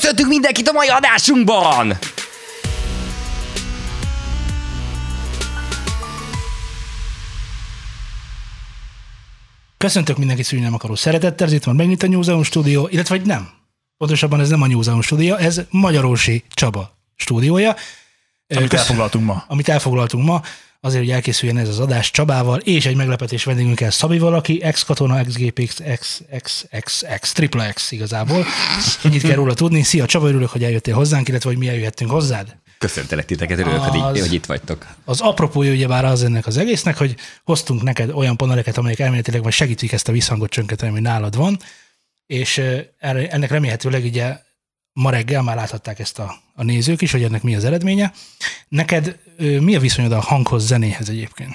Köszöntünk mindenkit a mai adásunkban! Köszöntök mindenki szülni nem akaró szeretettel, ez itt van megint a New stúdió, illetve vagy nem. Pontosabban ez nem a New stúdió, ez Magyarósi Csaba stúdiója. Amit Kösz- elfoglaltunk ma. Amit elfoglaltunk ma, azért, hogy elkészüljen ez az adás Csabával, és egy meglepetés vendégünkkel Szabival, aki ex-katona, ex-GPX, ex, ex, ex, ex, triple X igazából. Ennyit kell róla tudni. Szia Csaba, örülök, hogy eljöttél hozzánk, illetve hogy mi eljöhettünk hozzád. Köszöntelek titeket, örülök, hogy, Az- így- hogy itt vagytok. Az apropója ugyebár az ennek az egésznek, hogy hoztunk neked olyan paneleket, amelyek elméletileg vagy segítik ezt a visszhangot csönket, ami nálad van, és ennek remélhetőleg ugye ma reggel már láthatták ezt a, a nézők is, hogy ennek mi az eredménye. Neked mi a viszonyod a hanghoz, zenéhez egyébként?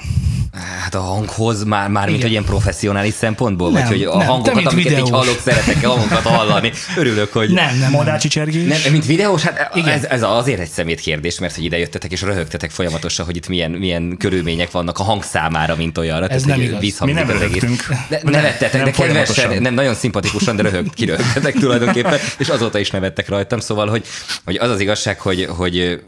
Hát a hanghoz már, már mint Igen. hogy ilyen professzionális szempontból, Nem, vagy hogy a nem, hangokat, mint amiket így videós. hallok, szeretek a hangokat hallani. Örülök, hogy... Nem, nem. Modácsi csergés. Nem, mint videós, hát Igen. ez, ez azért egy szemét kérdés, mert hogy ide jöttetek és röhögtetek folyamatosan, hogy itt milyen, milyen körülmények vannak a hang számára, mint olyanra. Ez Tehát, nem igaz. Mi nem röhögtünk. De, Nem, nevettetek, nem de kedvesen, nem nagyon szimpatikusan, de röhögt, kiröhögtetek tulajdonképpen, és azóta is nevettek rajtam, szóval, hogy, hogy az az igazság, hogy, hogy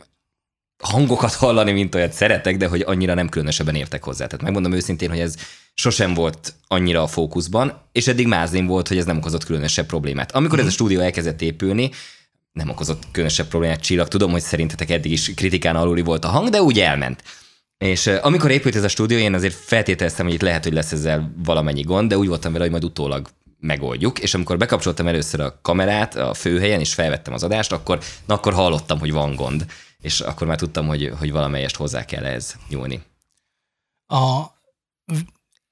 hangokat hallani, mint olyat szeretek, de hogy annyira nem különösebben értek hozzá. Tehát megmondom őszintén, hogy ez sosem volt annyira a fókuszban, és eddig mázlim volt, hogy ez nem okozott különösebb problémát. Amikor ez a stúdió elkezdett épülni, nem okozott különösebb problémát csillag. Tudom, hogy szerintetek eddig is kritikán aluli volt a hang, de úgy elment. És amikor épült ez a stúdió, én azért feltételeztem, hogy itt lehet, hogy lesz ezzel valamennyi gond, de úgy voltam vele, hogy majd utólag megoldjuk, és amikor bekapcsoltam először a kamerát a főhelyen, és felvettem az adást, akkor, na, akkor hallottam, hogy van gond, és akkor már tudtam, hogy, hogy valamelyest hozzá kell ehhez nyúlni. A,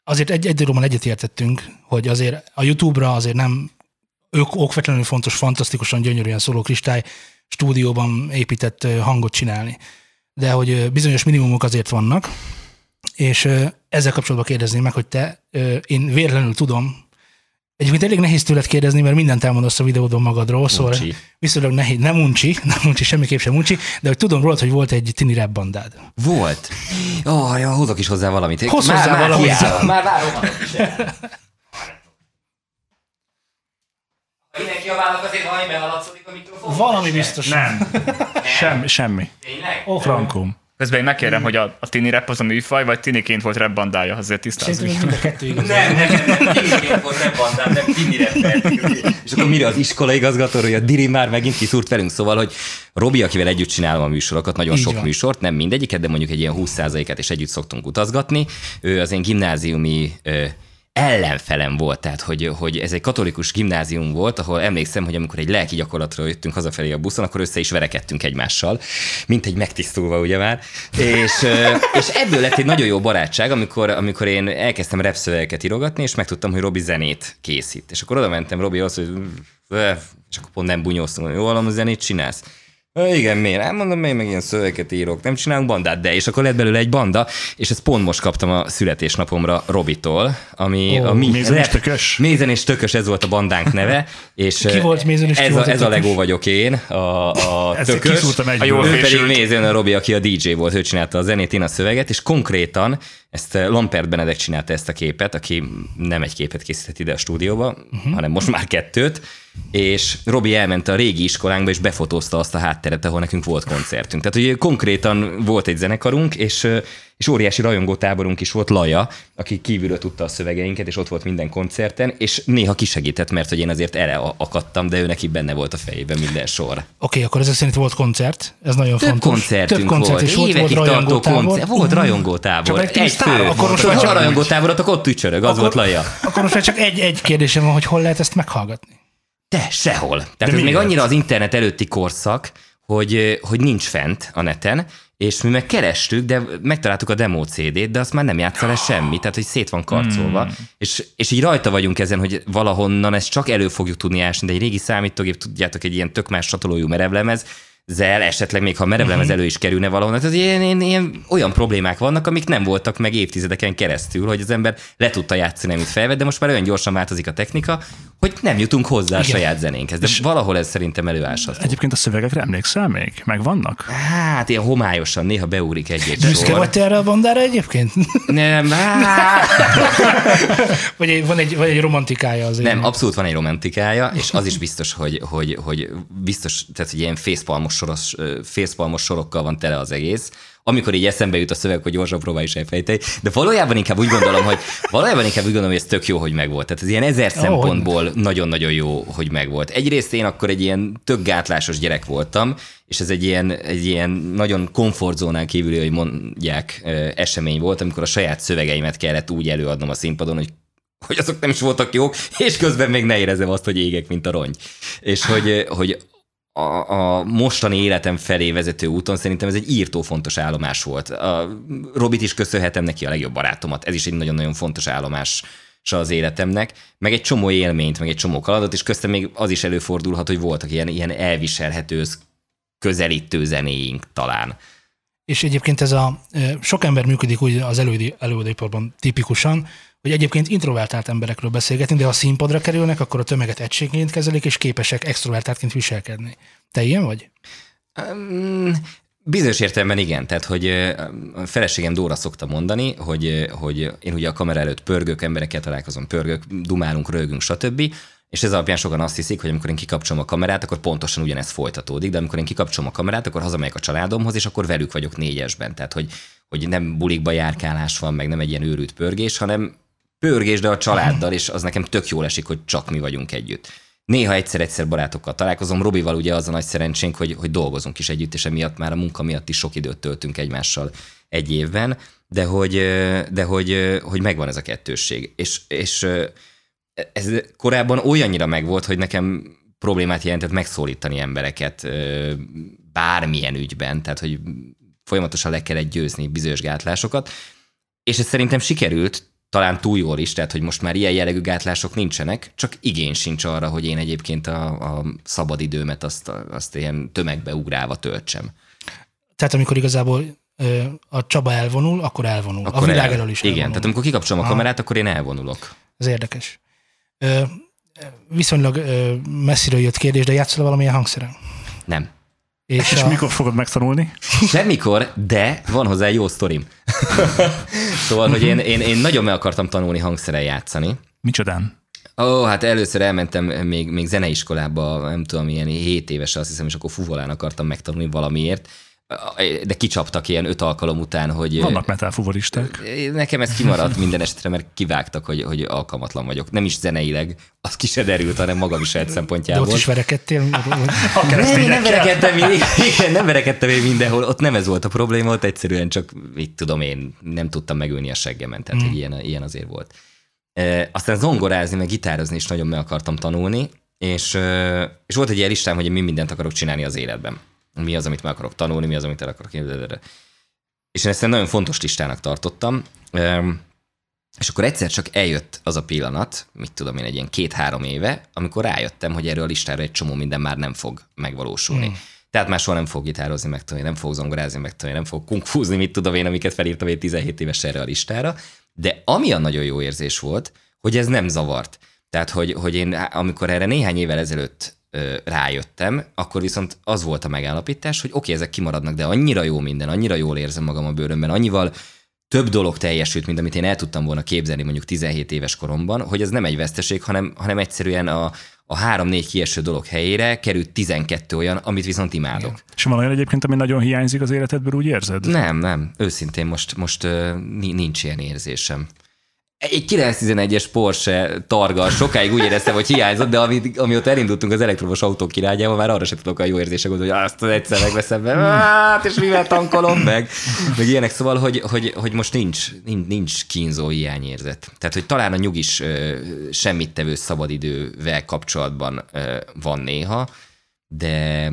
azért egy, egy dologban egyetértettünk, hogy azért a YouTube-ra azért nem ők okvetlenül fontos, fantasztikusan gyönyörűen szóló kristály stúdióban épített hangot csinálni. De hogy bizonyos minimumok azért vannak, és ezzel kapcsolatban kérdezném meg, hogy te, én véletlenül tudom, Egyébként elég nehéz tőled kérdezni, mert mindent elmondasz a videódon magadról, szóval Uncsi. viszonylag nehéz, nem uncsi, nem uncsi, semmiképp sem uncsi, de hogy tudom rólad, hogy volt egy tini rap bandád. Volt. Ó, oh, ja, hozok is hozzá valamit. Hozz már, hozzá már, valamit. hiába, Már várom. Ha innen kiabálok, azért valami behaladszodik a mikrofon. Valami biztos. Nem. Semmi. semmi. Tényleg? Oh, Frankom. Közben én megkérem, hogy a, a tini rap az a műfaj, vagy tiniként volt rap bandája, azért tisztázzuk. ez mind a kettő igaz. Nem, nekem nem tiniként volt nem bandám, nem tini És akkor mire az iskola igazgató, hogy a Diri már megint kiszúrt velünk, szóval, hogy Robi, akivel együtt csinálom a műsorokat, nagyon Így sok van. műsort, nem mindegyiket, de mondjuk egy ilyen 20%-et is együtt szoktunk utazgatni. Ő az én gimnáziumi ö, ellenfelem volt, tehát hogy, hogy ez egy katolikus gimnázium volt, ahol emlékszem, hogy amikor egy lelki gyakorlatra jöttünk hazafelé a buszon, akkor össze is verekedtünk egymással, mint egy megtisztulva ugye már, és, és ebből lett egy nagyon jó barátság, amikor, amikor én elkezdtem repszövegeket írogatni, és megtudtam, hogy Robi zenét készít. És akkor oda mentem Robihoz, hogy és akkor pont nem bunyóztam, hogy van, a zenét csinálsz. "Ö, Igen, miért? Hát mondom, én meg ilyen szövegeket írok, nem csinálunk bandát, de és akkor lett belőle egy banda, és ezt pont most kaptam a születésnapomra Robitól, ami Ó, a mi Mézen és Tökös? Mézen és Tökös, ez volt a bandánk neve. És Ki volt Mézen és ki ez volt a, ez a Tökös? Legó vagyok én, a, a Tökös. A jól Ő pedig. Mézen a Robi, aki a DJ volt, ő csinálta a zenét, én a szöveget, és konkrétan ezt eh, Lampert Benedek csinálta ezt a képet, aki nem egy képet készített ide a stúdióba, uh-huh. hanem most már kettőt, és Robi elment a régi iskolánkba, és befotózta azt a hátteret, ahol nekünk volt koncertünk. Tehát, hogy konkrétan volt egy zenekarunk, és, eh, és óriási rajongótáborunk is volt Laja, aki kívülről tudta a szövegeinket, és ott volt minden koncerten, és néha kisegített, mert hogy én azért erre a- akadtam, de ő neki benne volt a fejében minden sor. Oké, akkor ezek szerint volt koncert, ez nagyon Több fontos. koncertünk Több koncert volt, is volt, volt évekig tartó rajongótábor. koncert. Volt rajongótábor. Csak egy fő. akkor most a csak rajongótáborok, ott ücsörög, az volt Laja. Akkor most már csak egy, egy kérdésem van, hogy hol lehet ezt meghallgatni. De sehol. Tehát ez még annyira az internet előtti korszak, hogy, hogy nincs fent a neten, és mi meg kerestük, de megtaláltuk a demo CD-t, de azt már nem játsza le semmi, tehát hogy szét van karcolva. Hmm. És, és így rajta vagyunk ezen, hogy valahonnan ezt csak elő fogjuk tudni ásni, de egy régi számítógép, tudjátok, egy ilyen tök más csatolójú merevlemez, zel, esetleg még ha merevlemez elő is kerülne valahonnan. Tehát ilyen, ilyen, ilyen, olyan problémák vannak, amik nem voltak meg évtizedeken keresztül, hogy az ember le tudta játszani, amit felvett, de most már olyan gyorsan változik a technika, hogy nem jutunk hozzá a Igen. saját zenénkhez. De valahol ez szerintem előásható. Egyébként a szövegekre emlékszel még? Megvannak? Hát ilyen homályosan, néha beugrik egy-egy Büszke sor. vagy te erre a bandára egyébként? Nem, hát, vagy egy, van, egy, vagy egy romantikája azért? nem, abszolút van egy romantikája, és az is biztos, hogy, hogy, hogy biztos, tehát hogy ilyen fészpalmos, soros, ö, fészpalmos sorokkal van tele az egész, amikor így eszembe jut a szöveg, hogy gyorsan próbálj is elfejteni, de valójában inkább úgy gondolom, hogy valójában inkább úgy gondolom, hogy ez tök jó, hogy megvolt. Tehát ez ilyen ezer szempontból nagyon-nagyon jó, hogy megvolt. Egyrészt én akkor egy ilyen tök gátlásos gyerek voltam, és ez egy ilyen, egy ilyen nagyon komfortzónán kívüli, hogy mondják, esemény volt, amikor a saját szövegeimet kellett úgy előadnom a színpadon, hogy hogy azok nem is voltak jók, és közben még ne érezzem azt, hogy égek, mint a rongy. És hogy, hogy a, a mostani életem felé vezető úton szerintem ez egy írtó fontos állomás volt. A Robit is köszönhetem neki a legjobb barátomat. Ez is egy nagyon-nagyon fontos állomás az életemnek, meg egy csomó élményt, meg egy csomó kalandot, és köztem még az is előfordulhat, hogy voltak ilyen, ilyen elviselhető, közelítő zenéink talán. És egyébként ez a sok ember működik úgy az előadiparban tipikusan, hogy egyébként introvertált emberekről beszélgetni, de ha színpadra kerülnek, akkor a tömeget egységként kezelik, és képesek extrovertáltként viselkedni. Te ilyen vagy? Um, bizonyos értelemben igen, tehát hogy a feleségem Dóra szokta mondani, hogy, hogy én ugye a kamera előtt pörgök, emberekkel találkozom, pörgök, dumálunk, rögünk, stb. És ez alapján sokan azt hiszik, hogy amikor én kikapcsolom a kamerát, akkor pontosan ugyanez folytatódik, de amikor én kikapcsolom a kamerát, akkor hazamegyek a családomhoz, és akkor velük vagyok négyesben. Tehát, hogy, hogy nem bulikba járkálás van, meg nem egy ilyen őrült pörgés, hanem pörgés, de a családdal, és az nekem tök jól esik, hogy csak mi vagyunk együtt. Néha egyszer-egyszer barátokkal találkozom. Robival ugye az a nagy szerencsénk, hogy, hogy dolgozunk is együtt, és emiatt már a munka miatt is sok időt töltünk egymással egy évben, de hogy, de hogy, hogy megvan ez a kettősség. És, és ez korábban olyannyira megvolt, hogy nekem problémát jelentett megszólítani embereket bármilyen ügyben, tehát hogy folyamatosan le kellett győzni bizonyos gátlásokat, és ez szerintem sikerült, talán túl jól is, tehát hogy most már ilyen jellegű gátlások nincsenek, csak igény sincs arra, hogy én egyébként a, a szabadidőmet azt, azt ilyen tömegbe ugrálva töltsem. Tehát amikor igazából a Csaba elvonul, akkor elvonul. Akkor a világ el- elől is Igen, elvonul. tehát amikor kikapcsolom a kamerát, akkor én elvonulok. Ez érdekes. Viszonylag messziről jött kérdés, de játszol valamilyen hangszeren? Nem. És, És a, mikor fogod megtanulni? Semmikor, de van hozzá egy jó sztorim. szóval, hogy én, én, én nagyon meg akartam tanulni hangszeren játszani. Micsodán? Ó, hát először elmentem még, még zeneiskolába, nem tudom, ilyen 7 éves, azt hiszem, és akkor fuvolán akartam megtanulni valamiért, de kicsaptak ilyen öt alkalom után, hogy... Vannak metal fuvoristák. Nekem ez kimaradt minden esetre, mert kivágtak, hogy, hogy alkalmatlan vagyok. Nem is zeneileg, az ki se derült, hanem magaviselt de szempontjából. ott is verekedtél? Nem, nem verekedtem, én, igen, nem verekedtem én mindenhol, ott nem ez volt a probléma, ott egyszerűen csak, mit tudom én, nem tudtam megülni a seggemen, tehát mm. hogy ilyen, ilyen azért volt. E, aztán zongorázni, meg gitározni is nagyon meg akartam tanulni, és, és volt egy ilyen listám, hogy én mi mindent akarok csinálni az életben. Mi az, amit meg akarok tanulni, mi az, amit el akarok képzelni. És én ezt egy nagyon fontos listának tartottam. És akkor egyszer csak eljött az a pillanat, mit tudom én, egy ilyen két-három éve, amikor rájöttem, hogy erről a listára egy csomó minden már nem fog megvalósulni. Mm. Tehát már soha nem fog gitározni, meg tudni, nem fog zongorázni, meg tudni, nem fog kungfúzni, mit tudom én, amiket felírtam egy 17 éves erre a listára. De ami a nagyon jó érzés volt, hogy ez nem zavart. Tehát, hogy, hogy én amikor erre néhány évvel ezelőtt rájöttem, akkor viszont az volt a megállapítás, hogy oké, okay, ezek kimaradnak, de annyira jó minden, annyira jól érzem magam a bőrömben, annyival több dolog teljesült, mint amit én el tudtam volna képzelni mondjuk 17 éves koromban, hogy ez nem egy veszteség, hanem, hanem egyszerűen a, a három-négy kieső dolog helyére került 12 olyan, amit viszont imádok. Igen. És van olyan egyébként, ami nagyon hiányzik az életedből, úgy érzed? Nem, nem. Őszintén most, most nincs ilyen érzésem. Egy 911-es Porsche targa, sokáig úgy éreztem, hogy hiányzott, de ami, amióta elindultunk az elektromos autók irányába, már arra sem tudok a jó érzések hogy azt az egyszer megveszem be, hát, és mivel tankolom meg, meg ilyenek, szóval, hogy, hogy, hogy most nincs, nincs, nincs kínzó hiányérzet. Tehát, hogy talán a nyugis semmit tevő szabadidővel kapcsolatban van néha, de,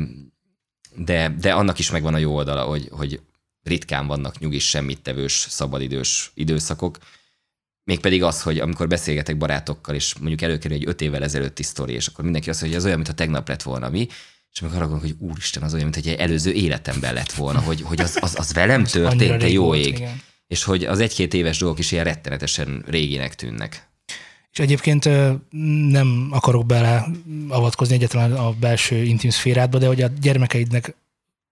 de, de annak is megvan a jó oldala, hogy, hogy ritkán vannak nyugis semmittevős szabadidős időszakok, Mégpedig az, hogy amikor beszélgetek barátokkal, és mondjuk előkerül egy öt évvel ezelőtti sztori, és akkor mindenki azt mondja, hogy ez olyan, mintha tegnap lett volna mi, és meg arra gondolok, hogy úristen, az olyan, mint egy előző életemben lett volna, hogy, hogy az, az, az velem történt, te jó ég. igen. És hogy az egy-két éves dolgok is ilyen rettenetesen réginek tűnnek. És egyébként nem akarok bele avatkozni egyetlen a belső intim szférádba, de hogy a gyermekeidnek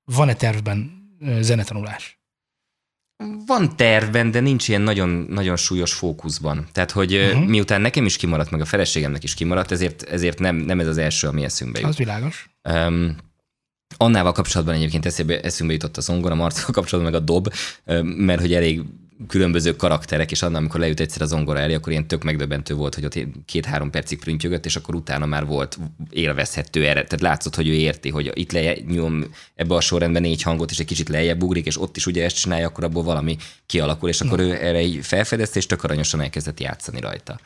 van-e tervben zenetanulás? Van tervben, de nincs ilyen nagyon, nagyon súlyos fókuszban. Tehát, hogy uh-huh. miután nekem is kimaradt, meg a feleségemnek is kimaradt, ezért, ezért nem, nem ez az első, ami eszünkbe jut. Az világos. Um, Annával kapcsolatban egyébként eszébe, eszünkbe jutott a zongora, Marcival kapcsolatban meg a dob, mert hogy elég különböző karakterek, és annál, amikor leült egyszer a zongora elé, akkor ilyen tök megdöbbentő volt, hogy ott két-három percig prüntjögött, és akkor utána már volt élvezhető erre. Tehát látszott, hogy ő érti, hogy itt lenyom ebbe a sorrendben négy hangot, és egy kicsit lejjebb ugrik, és ott is ugye ezt csinálja, akkor abból valami kialakul, és akkor ő erre így felfedezte, és tök aranyosan elkezdett játszani rajta.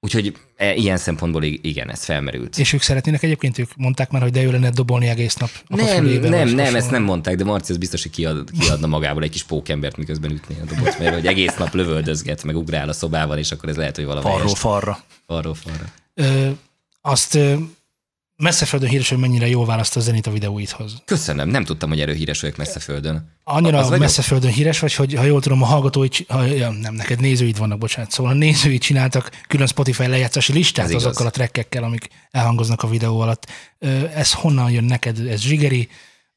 Úgyhogy e, ilyen szempontból ig- igen, ez felmerült. És ők szeretnének egyébként, ők mondták már, hogy de jó lenne dobolni egész nap. Nem, fülébe, nem, nem, hasonló. ezt nem mondták, de Marci az biztos, hogy kiad, kiadna magából egy kis pókembert, miközben ütné a dobot, mert hogy egész nap lövöldözget, meg ugrál a szobában, és akkor ez lehet, hogy valami Falról falra. Arról falra. Ö, azt messzeföldön híres, hogy mennyire jól választ a zenét a videóidhoz. Köszönöm, nem tudtam, hogy erről híres vagyok messze földön. Annyira Az messzeföldön híres vagy, hogy ha jól tudom, a hallgatói, ha, nem, neked nézőid vannak, bocsánat, szóval a nézőid csináltak külön Spotify lejátszási listát Ez igaz. azokkal a trekkekkel, amik elhangoznak a videó alatt. Ez honnan jön neked? Ez zsigeri,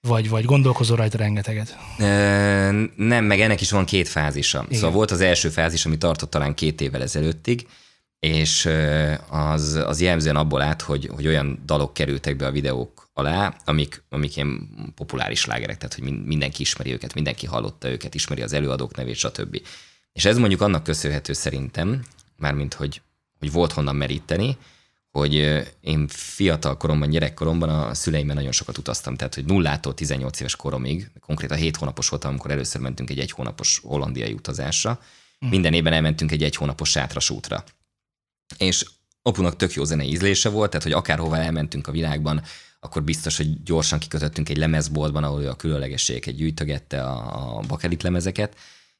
vagy, vagy gondolkozol rajta rengeteget? Ö, Nem, meg ennek is van két fázisa. Igen. Szóval volt az első fázis, ami tartott talán két évvel ezelőttig, és az, az jellemzően abból állt, hogy, hogy olyan dalok kerültek be a videók alá, amik, amik ilyen populáris slágerek, tehát hogy min- mindenki ismeri őket, mindenki hallotta őket, ismeri az előadók nevét, stb. És ez mondjuk annak köszönhető szerintem, mármint hogy, hogy volt honnan meríteni, hogy én fiatal koromban, gyerekkoromban a szüleimmel nagyon sokat utaztam, tehát hogy nullától 18 éves koromig, konkrétan 7 hónapos voltam, amikor először mentünk egy egy hónapos hollandiai utazásra. Minden évben elmentünk egy egy hónapos sátras útra. És apunak tök jó zenei ízlése volt, tehát hogy akárhova elmentünk a világban, akkor biztos, hogy gyorsan kikötöttünk egy lemezboltban, ahol a különlegességeket gyűjtögette, a, a bakelit lemezeket,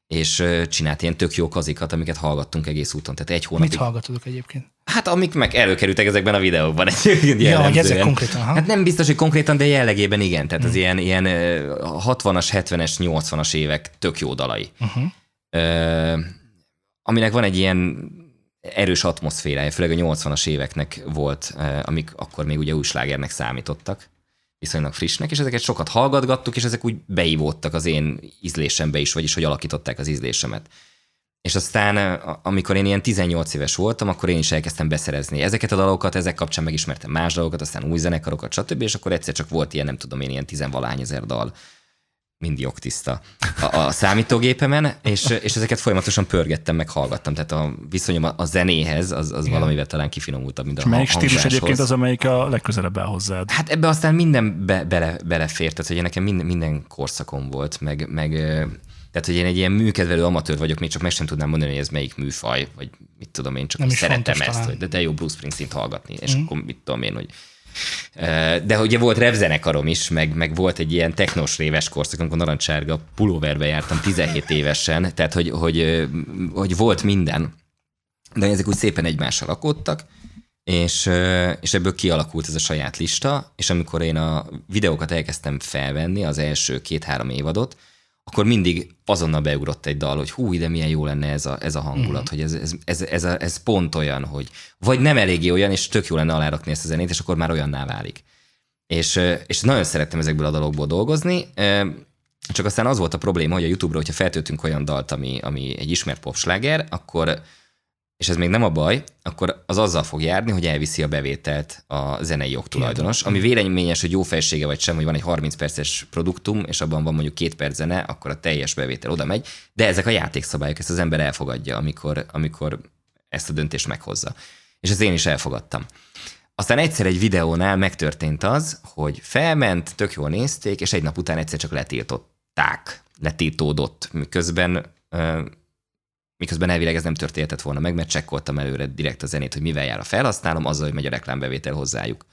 és csinált ilyen tök jó kazikat, amiket hallgattunk egész úton. Tehát egy hónapig Mit hallgatodok egyébként? Hát amik meg előkerültek ezekben a videókban egyébként Ja, hogy ezek konkrétan, ha? Hát nem biztos, hogy konkrétan, de jellegében igen. Tehát az ilyen, ilyen ö, 60-as, 70-es, 80-as évek tök jó dalai. Uh-huh. Ö, aminek van egy ilyen erős atmoszférája, főleg a 80-as éveknek volt, ö, amik akkor még ugye új slágernek számítottak, viszonylag frissnek, és ezeket sokat hallgatgattuk, és ezek úgy beívódtak az én ízlésembe is, vagyis hogy alakították az ízlésemet. És aztán, a- amikor én ilyen 18 éves voltam, akkor én is elkezdtem beszerezni ezeket a dalokat, ezek kapcsán megismertem más dalokat, aztán új zenekarokat, stb. És akkor egyszer csak volt ilyen, nem tudom én, ilyen tizenvalány ezer dal, mind jogtiszta a, a számítógépemen, és, és ezeket folyamatosan pörgettem, meg hallgattam. Tehát a viszonyom a, a zenéhez az, az valamivel talán kifinomultabb, mint a Melyik ha- stílus egyébként az, amelyik a legközelebb áll hozzád? Hát ebbe aztán minden be, bele, belefért, tehát hogy nekem minden, minden korszakom volt, meg, meg tehát, hogy én egy ilyen műkedvelő amatőr vagyok, még csak meg sem tudnám mondani, hogy ez melyik műfaj, vagy mit tudom én, csak Nem szeretem ezt, talán. hogy de, de jó Bruce Springsteen-t hallgatni, és mm. akkor mit tudom én, hogy de ugye volt repzenekarom is, meg, meg volt egy ilyen technos réves korszak, amikor narancssárga pulóverbe jártam 17 évesen, tehát hogy, hogy, hogy volt minden, de ezek úgy szépen egymással lakódtak, és, és ebből kialakult ez a saját lista, és amikor én a videókat elkezdtem felvenni, az első két-három évadot, akkor mindig azonnal beugrott egy dal, hogy hú, de milyen jó lenne ez a, ez a hangulat, mm. hogy ez, ez, ez, ez, a, ez pont olyan, hogy vagy nem eléggé olyan, és tök jó lenne alárakni ezt a zenét, és akkor már olyanná válik. És, és nagyon szerettem ezekből a dalokból dolgozni, csak aztán az volt a probléma, hogy a YouTube-ra, hogyha feltöltünk olyan dalt, ami, ami egy ismert popsláger, akkor és ez még nem a baj, akkor az azzal fog járni, hogy elviszi a bevételt a zenei jogtulajdonos, ami véleményes, hogy jó felsége vagy sem, hogy van egy 30 perces produktum, és abban van mondjuk két perc zene, akkor a teljes bevétel oda megy, de ezek a játékszabályok, ezt az ember elfogadja, amikor, amikor ezt a döntést meghozza. És ezt én is elfogadtam. Aztán egyszer egy videónál megtörtént az, hogy felment, tök jól nézték, és egy nap után egyszer csak letiltották, letiltódott, miközben miközben elvileg ez nem történhetett volna meg, mert csekkoltam előre direkt a zenét, hogy mivel jár a felhasználom, azzal, hogy megy a reklámbevétel hozzájuk.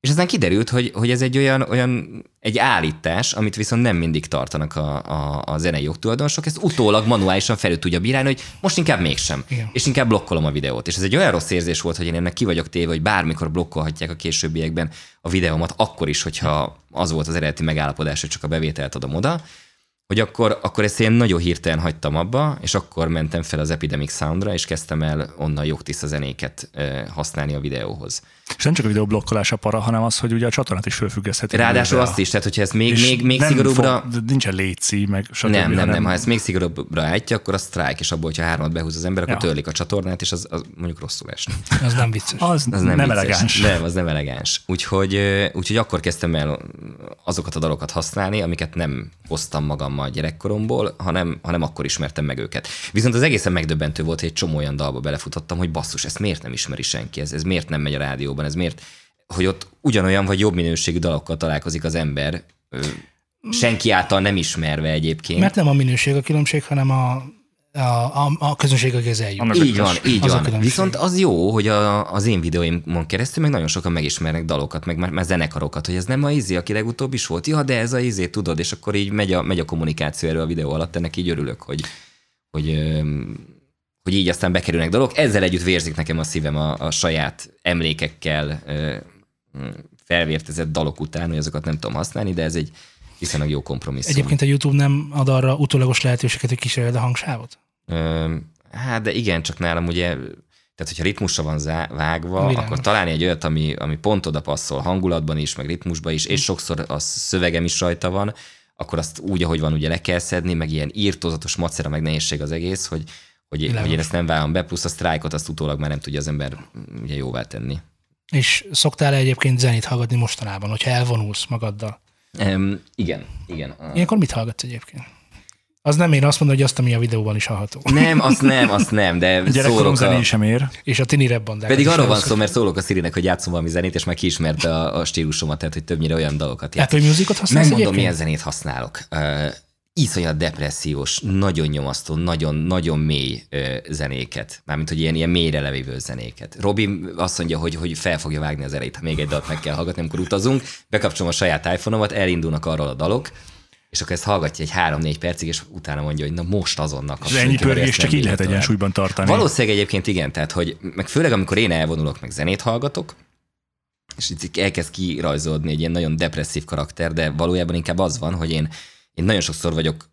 És aztán kiderült, hogy, hogy ez egy olyan, olyan egy állítás, amit viszont nem mindig tartanak a, a, a zenei jogtulajdonosok, ezt utólag manuálisan felül tudja bírálni, hogy most inkább mégsem, Igen. és inkább blokkolom a videót. És ez egy olyan rossz érzés volt, hogy én ennek ki vagyok téve, hogy bármikor blokkolhatják a későbbiekben a videómat, akkor is, hogyha az volt az eredeti megállapodás, hogy csak a bevételt adom oda, hogy akkor, akkor ezt én nagyon hirtelen hagytam abba, és akkor mentem fel az Epidemic Soundra, és kezdtem el onnan jogtiszta zenéket használni a videóhoz. És nem csak a videó blokkolása para, hanem az, hogy ugye a csatornát is fölfüggesztheti. Ráadásul azt is, tehát hogyha ezt még, még, még nem szigorúbbra... Fog, nincsen létszi, meg stb. Nem, nem, nem. Ha ezt még szigorúbbra állítja, akkor a sztrájk, és abból, hogyha hármat behúz az ember, akkor Ja. törlik a csatornát, és az, az mondjuk rosszul esne. Az nem vicces. Az, Az nem, nem, vicces. elegáns. Nem, az nem elegáns. Úgyhogy, úgyhogy akkor kezdtem el azokat a dalokat használni, amiket nem hoztam magammal gyerekkoromból, hanem, hanem akkor ismertem meg őket. Viszont az egészen megdöbbentő volt, hogy egy csomó olyan dalba belefutottam, hogy basszus, ezt miért nem ismeri senki, ez, ez miért nem megy a rádióban, ez miért, hogy ott ugyanolyan vagy jobb minőségű dalokkal találkozik az ember, senki által nem ismerve egyébként. Mert nem a minőség a különbség, hanem a, a, a, a közönség, akihez eljut. Annak- Így van, így Az van. Viszont az jó, hogy a, az én videóimon keresztül meg nagyon sokan megismernek dalokat, meg már, már zenekarokat, hogy ez nem a izé, aki legutóbb is volt. Ja, de ez a izé, tudod, és akkor így megy a, megy a kommunikáció erről a videó alatt, ennek így örülök, hogy, hogy, hogy így aztán bekerülnek dolgok. Ezzel együtt vérzik nekem a szívem a, a saját emlékekkel felvértezett dalok után, hogy azokat nem tudom használni, de ez egy viszonylag jó kompromisszum. Egyébként a YouTube nem ad arra utólagos lehetőséget, hogy kísérjed a hangsávot? Hát de igen, csak nálam ugye, tehát hogyha ritmusra van zá- vágva, Világos. akkor találni egy olyat, ami, ami pont oda passzol hangulatban is, meg ritmusban is, és sokszor a szövegem is rajta van, akkor azt úgy, ahogy van, ugye le kell szedni, meg ilyen írtózatos macera, meg nehézség az egész, hogy, hogy, Világos. hogy én ezt nem vállom be, plusz a sztrájkot azt utólag már nem tudja az ember mm, ugye jóvá tenni. És szoktál egyébként zenét hallgatni mostanában, hogyha elvonulsz magaddal? Um, igen, igen. Ilyenkor mit hallgatsz egyébként? Az nem én azt mondom, hogy azt, ami a videóban is hallható. Nem, azt nem, azt nem, de szólok a... sem ér. És a tini rap bandákat Pedig arról van szó, mert szólok a Szirinek, hogy játszom valami zenét, és már kiismerte a, a stílusomat, tehát hogy többnyire olyan dalokat játszik. Apple Musicot használsz Megmondom, egyébként? milyen zenét használok. Uh, iszonyat depressziós, nagyon nyomasztó, nagyon, nagyon mély uh, zenéket. Mármint, hogy ilyen, ilyen mélyre levívő zenéket. Robi azt mondja, hogy, hogy fel fogja vágni az elejét, ha még egy dalt meg kell hallgatni, amikor utazunk. Bekapcsolom a saját iPhone-omat, elindulnak arról a dalok, és akkor ezt hallgatja egy három-négy percig, és utána mondja, hogy na most azonnal És ennyi pörgés csak így lehet egyensúlyban tartani. Valószínűleg egyébként igen, tehát hogy meg főleg amikor én elvonulok, meg zenét hallgatok, és itt elkezd kirajzolódni egy ilyen nagyon depresszív karakter, de valójában inkább az van, hogy én, én nagyon sokszor vagyok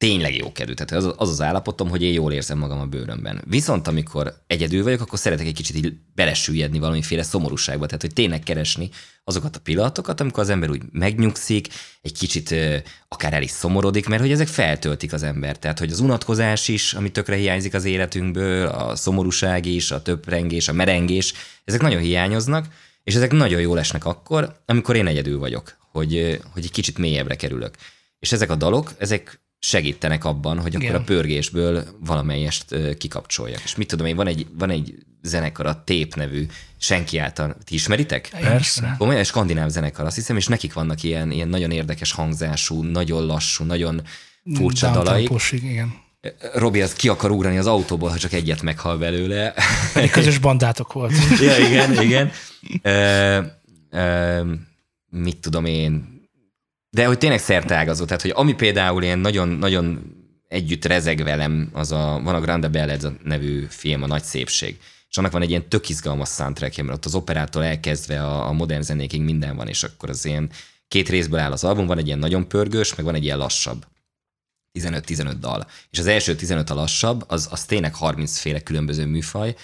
tényleg jó kedvű. Tehát az, az az állapotom, hogy én jól érzem magam a bőrömben. Viszont amikor egyedül vagyok, akkor szeretek egy kicsit így belesüllyedni valamiféle szomorúságba. Tehát, hogy tényleg keresni azokat a pillanatokat, amikor az ember úgy megnyugszik, egy kicsit akár el is szomorodik, mert hogy ezek feltöltik az ember. Tehát, hogy az unatkozás is, ami tökre hiányzik az életünkből, a szomorúság is, a töprengés, a merengés, ezek nagyon hiányoznak, és ezek nagyon jól esnek akkor, amikor én egyedül vagyok, hogy, hogy egy kicsit mélyebbre kerülök. És ezek a dalok, ezek segítenek abban, hogy akkor Igen. a pörgésből valamelyest kikapcsoljak. És mit tudom én, van egy, van egy zenekar, a Tép nevű, senki által, ti ismeritek? Persze. tudom. Komolyan, skandináv zenekar, azt hiszem, és nekik vannak ilyen, ilyen nagyon érdekes hangzású, nagyon lassú, nagyon furcsa dalaik. Igen. Robi az ki akar ugrani az autóból, ha csak egyet meghal belőle. Egy közös bandátok volt. ja, igen, igen. Ö, ö, mit tudom én, de hogy tényleg szerteágazó, tehát hogy ami például ilyen nagyon, nagyon együtt rezeg velem, az a, van a Grande Bellezza nevű film, a Nagy Szépség. És annak van egy ilyen tök izgalmas soundtrackje, mert ott az operától elkezdve a, a modern zenékig minden van, és akkor az ilyen két részből áll az album, van egy ilyen nagyon pörgős, meg van egy ilyen lassabb. 15-15 dal. És az első 15 a lassabb, az, az tényleg 30 féle különböző műfaj,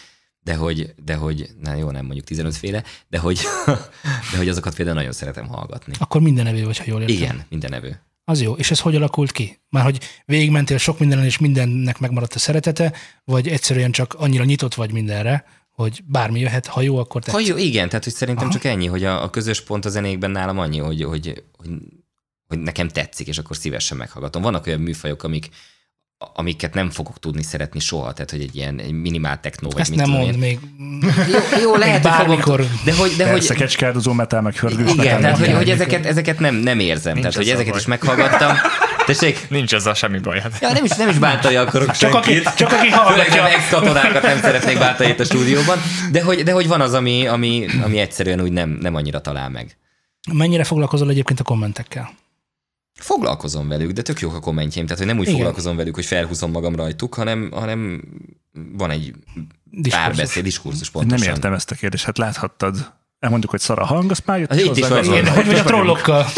de hogy, de hogy, na jó, nem mondjuk 15 féle, de hogy, de hogy azokat például nagyon szeretem hallgatni. Akkor minden evő vagy, ha jól értem. Igen, minden nevő. Az jó. És ez hogy alakult ki? Már hogy végigmentél sok mindenen, és mindennek megmaradt a szeretete, vagy egyszerűen csak annyira nyitott vagy mindenre, hogy bármi jöhet, ha jó, akkor Ha tetszik. jó, igen, tehát hogy szerintem Aha. csak ennyi, hogy a, a közös pont a zenékben nálam annyi, hogy, hogy, hogy, hogy nekem tetszik, és akkor szívesen meghallgatom. Vannak olyan műfajok, amik, amiket nem fogok tudni szeretni soha, tehát hogy egy ilyen egy minimál techno, vagy Ezt mit nem mond én. még. Jó, jó lehet, fogom, bármikor. de hogy, de Persze, hogy, kecskárdozó metal, meg hörgős igen, metal. tehát hogy, hogy ezeket, ezeket nem, nem érzem, Nincs tehát hogy ezeket szabály. is meghallgattam, Tessék? Nincs azzal semmi baj. Hát. Ja, nem is, nem is bántani akarok Csak aki, senkit. csak aki Főleg hallgatja. nem ex-katonákat nem szeretnék bántani itt a stúdióban, de hogy, de hogy van az, ami, ami, ami egyszerűen úgy nem, nem annyira talál meg. Mennyire foglalkozol egyébként a kommentekkel? Foglalkozom velük, de tök jók a kommentjeim, tehát hogy nem úgy Igen. Foglalkozom velük, hogy felhúzom magam rajtuk, hanem, hanem van egy Diskurzus. párbeszéd, diskurzus Nem pontosan. értem ezt a kérdést, hát láthattad. Elmondjuk, hogy szar a hang, azt már jött Az is itt is hozzá, van. Ott hogy vagy a trollokkal.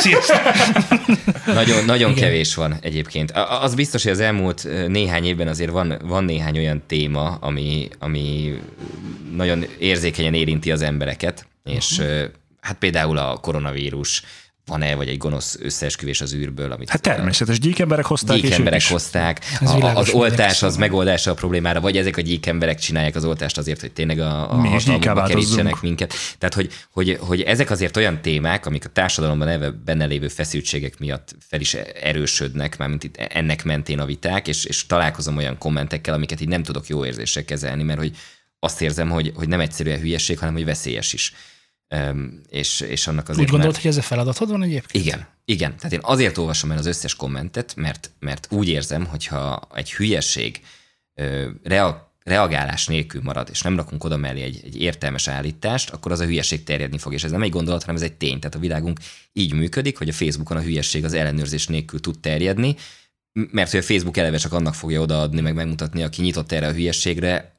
Nagyon, nagyon Igen. kevés van egyébként. Az biztos, hogy az elmúlt néhány évben azért van, van néhány olyan téma, ami, ami nagyon érzékenyen érinti az embereket, és ö, hát például a koronavírus, van-e, vagy egy gonosz összeesküvés az űrből, amit Hát természetes, gyík emberek hozták, gyík és hozták, Ez a, az oltás az megoldása a problémára, vagy ezek a gyík emberek csinálják az oltást azért, hogy tényleg a, a Mi hatalmukba kerítsenek minket. Tehát, hogy, hogy, hogy ezek azért olyan témák, amik a társadalomban eleve benne lévő feszültségek miatt fel is erősödnek, mármint itt ennek mentén a viták, és, és találkozom olyan kommentekkel, amiket így nem tudok jó érzéssel kezelni, mert hogy azt érzem, hogy, hogy nem egyszerűen hülyeség, hanem hogy veszélyes is. És, és annak azért Úgy gondolod, már- hogy ezzel feladatod van egyébként? igen, igen. Tehát én azért olvasom el az összes kommentet, mert, mert úgy érzem, hogyha egy hülyeség ö, rea, reagálás nélkül marad, és nem rakunk oda mellé egy, egy értelmes állítást, akkor az a hülyeség terjedni fog. És ez nem egy gondolat, hanem ez egy tény. Tehát a világunk így működik, hogy a Facebookon a hülyeség az ellenőrzés nélkül tud terjedni, mert hogy a Facebook eleve csak annak fogja odaadni, meg megmutatni, aki nyitott erre a hülyességre, a-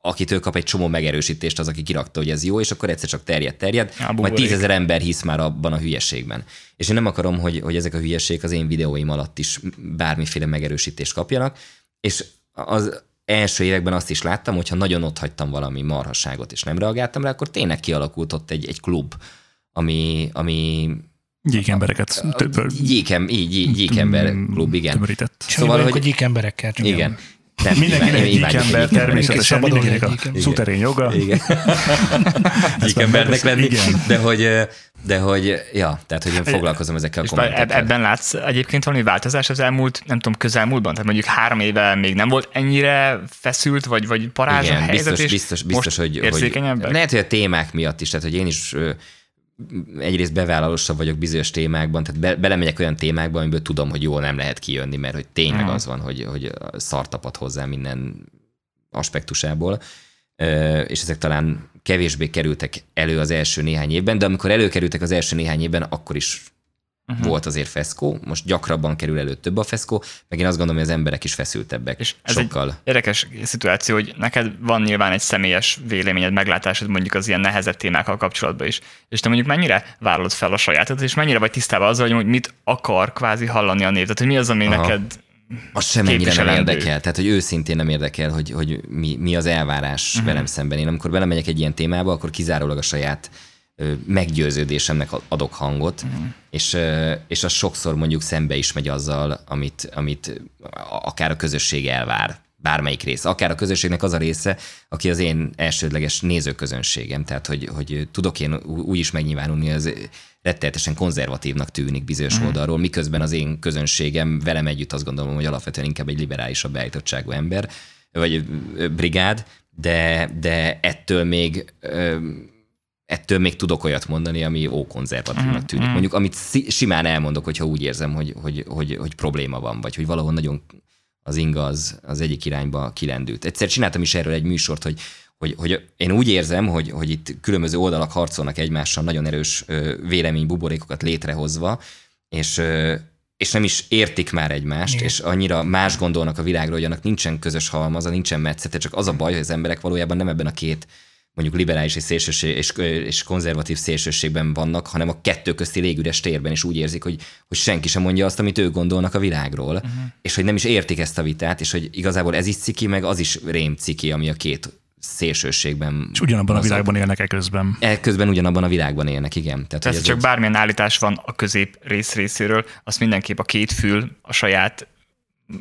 akitől kap egy csomó megerősítést, az, aki kirakta, hogy ez jó, és akkor egyszer csak terjed, terjed, Ja, majd tízezer ember hisz már abban a hülyeségben. És én nem akarom, hogy, hogy ezek a hülyeségek az én videóim alatt is bármiféle megerősítést kapjanak, és az első években azt is láttam, hogyha nagyon ott hagytam valami marhasságot, és nem reagáltam rá, akkor tényleg kialakult ott egy, egy klub, ami, ami Gyík embereket több, gyíkem, így, gyíkember klub, igen. tömörített. Szóval, hogy... a gyík emberekkel. Csak Igen. Nem, Mindenkinek egy ember, természetesen mindenkinek a szuterén joga. Igen. Gyíkembernek lenni. Igen. De hogy, de hogy, ja, tehát, hogy én foglalkozom ezekkel a kommentekkel. ebben látsz egyébként valami változás az elmúlt, nem tudom, közelmúltban? Tehát mondjuk három éve még nem volt ennyire feszült, vagy, vagy parázs a Igen, helyzet, biztos, és biztos, biztos most hogy, hogy érzékenyebbek? lehet, hogy a témák miatt is, tehát hogy én is egyrészt bevállalósabb vagyok bizonyos témákban, tehát be, belemegyek olyan témákba, amiből tudom, hogy jól nem lehet kijönni, mert hogy tényleg Mhm. az van, hogy, hogy szartapat hozzá minden aspektusából, és ezek talán kevésbé kerültek elő az első néhány évben, de amikor előkerültek az első néhány évben, akkor is uh-huh. volt azért feszkó, most gyakrabban kerül elő több a feszkó, meg én azt gondolom, hogy az emberek is feszültebbek És ez sokkal. egy érdekes szituáció, hogy neked van nyilván egy személyes véleményed, meglátásod mondjuk az ilyen nehezebb témákkal kapcsolatban is. És te mondjuk mennyire vállalod fel a sajátot, és mennyire vagy tisztában azzal, hogy mit akar kvázi hallani a név? Tehát, hogy mi az, ami Aha. neked Az sem ennyire nem érdekel. Tehát, hogy őszintén nem érdekel, hogy, hogy mi, mi az elvárás uh-huh. velem szemben. Én amikor belemegyek egy ilyen témába, akkor kizárólag a saját meggyőződésemnek adok hangot, uh-huh. és, és az sokszor mondjuk szembe is megy azzal, amit, amit akár a közösség elvár bármelyik része, akár a közösségnek az a része, aki az én elsődleges nézőközönségem, tehát hogy, hogy tudok én úgy is megnyilvánulni, az rettenetesen konzervatívnak tűnik bizonyos mm. oldalról, miközben az én közönségem velem együtt azt gondolom, hogy alapvetően inkább egy liberálisabb beállítottságú ember, vagy brigád, de, de ettől még ettől még tudok olyat mondani, ami ókonzervatívnak tűnik. Mondjuk, amit szi- simán elmondok, hogyha úgy érzem, hogy, hogy, hogy, hogy probléma van, vagy hogy valahol nagyon az inga az, az egyik irányba kilendült. Egyszer csináltam is erről egy műsort, hogy, hogy, hogy én úgy érzem, hogy, hogy itt különböző oldalak harcolnak egymással nagyon erős ö, véleménybuborékokat létrehozva, és, és nem is értik már egymást, Igen. és annyira más gondolnak a világról, hogy annak nincsen közös halmaza, nincsen metszete, csak az a baj, hogy az emberek valójában nem ebben a két mondjuk liberális és, szélsőség, és, és konzervatív szélsőségben vannak, hanem a kettő közti légüres térben is úgy érzik, hogy, hogy senki sem mondja azt, amit ők gondolnak a világról, uh-huh. és hogy nem is értik ezt a vitát, és hogy igazából ez is ciki, meg az is rém ciki, ami a két szélsőségben És ugyanabban a mozog. világban élnek eközben. Közben ugyanabban a világban élnek, igen. Tehát, hogy Persze ez csak egy- bármilyen állítás van a közép rész részéről, azt mindenképp a két fül a saját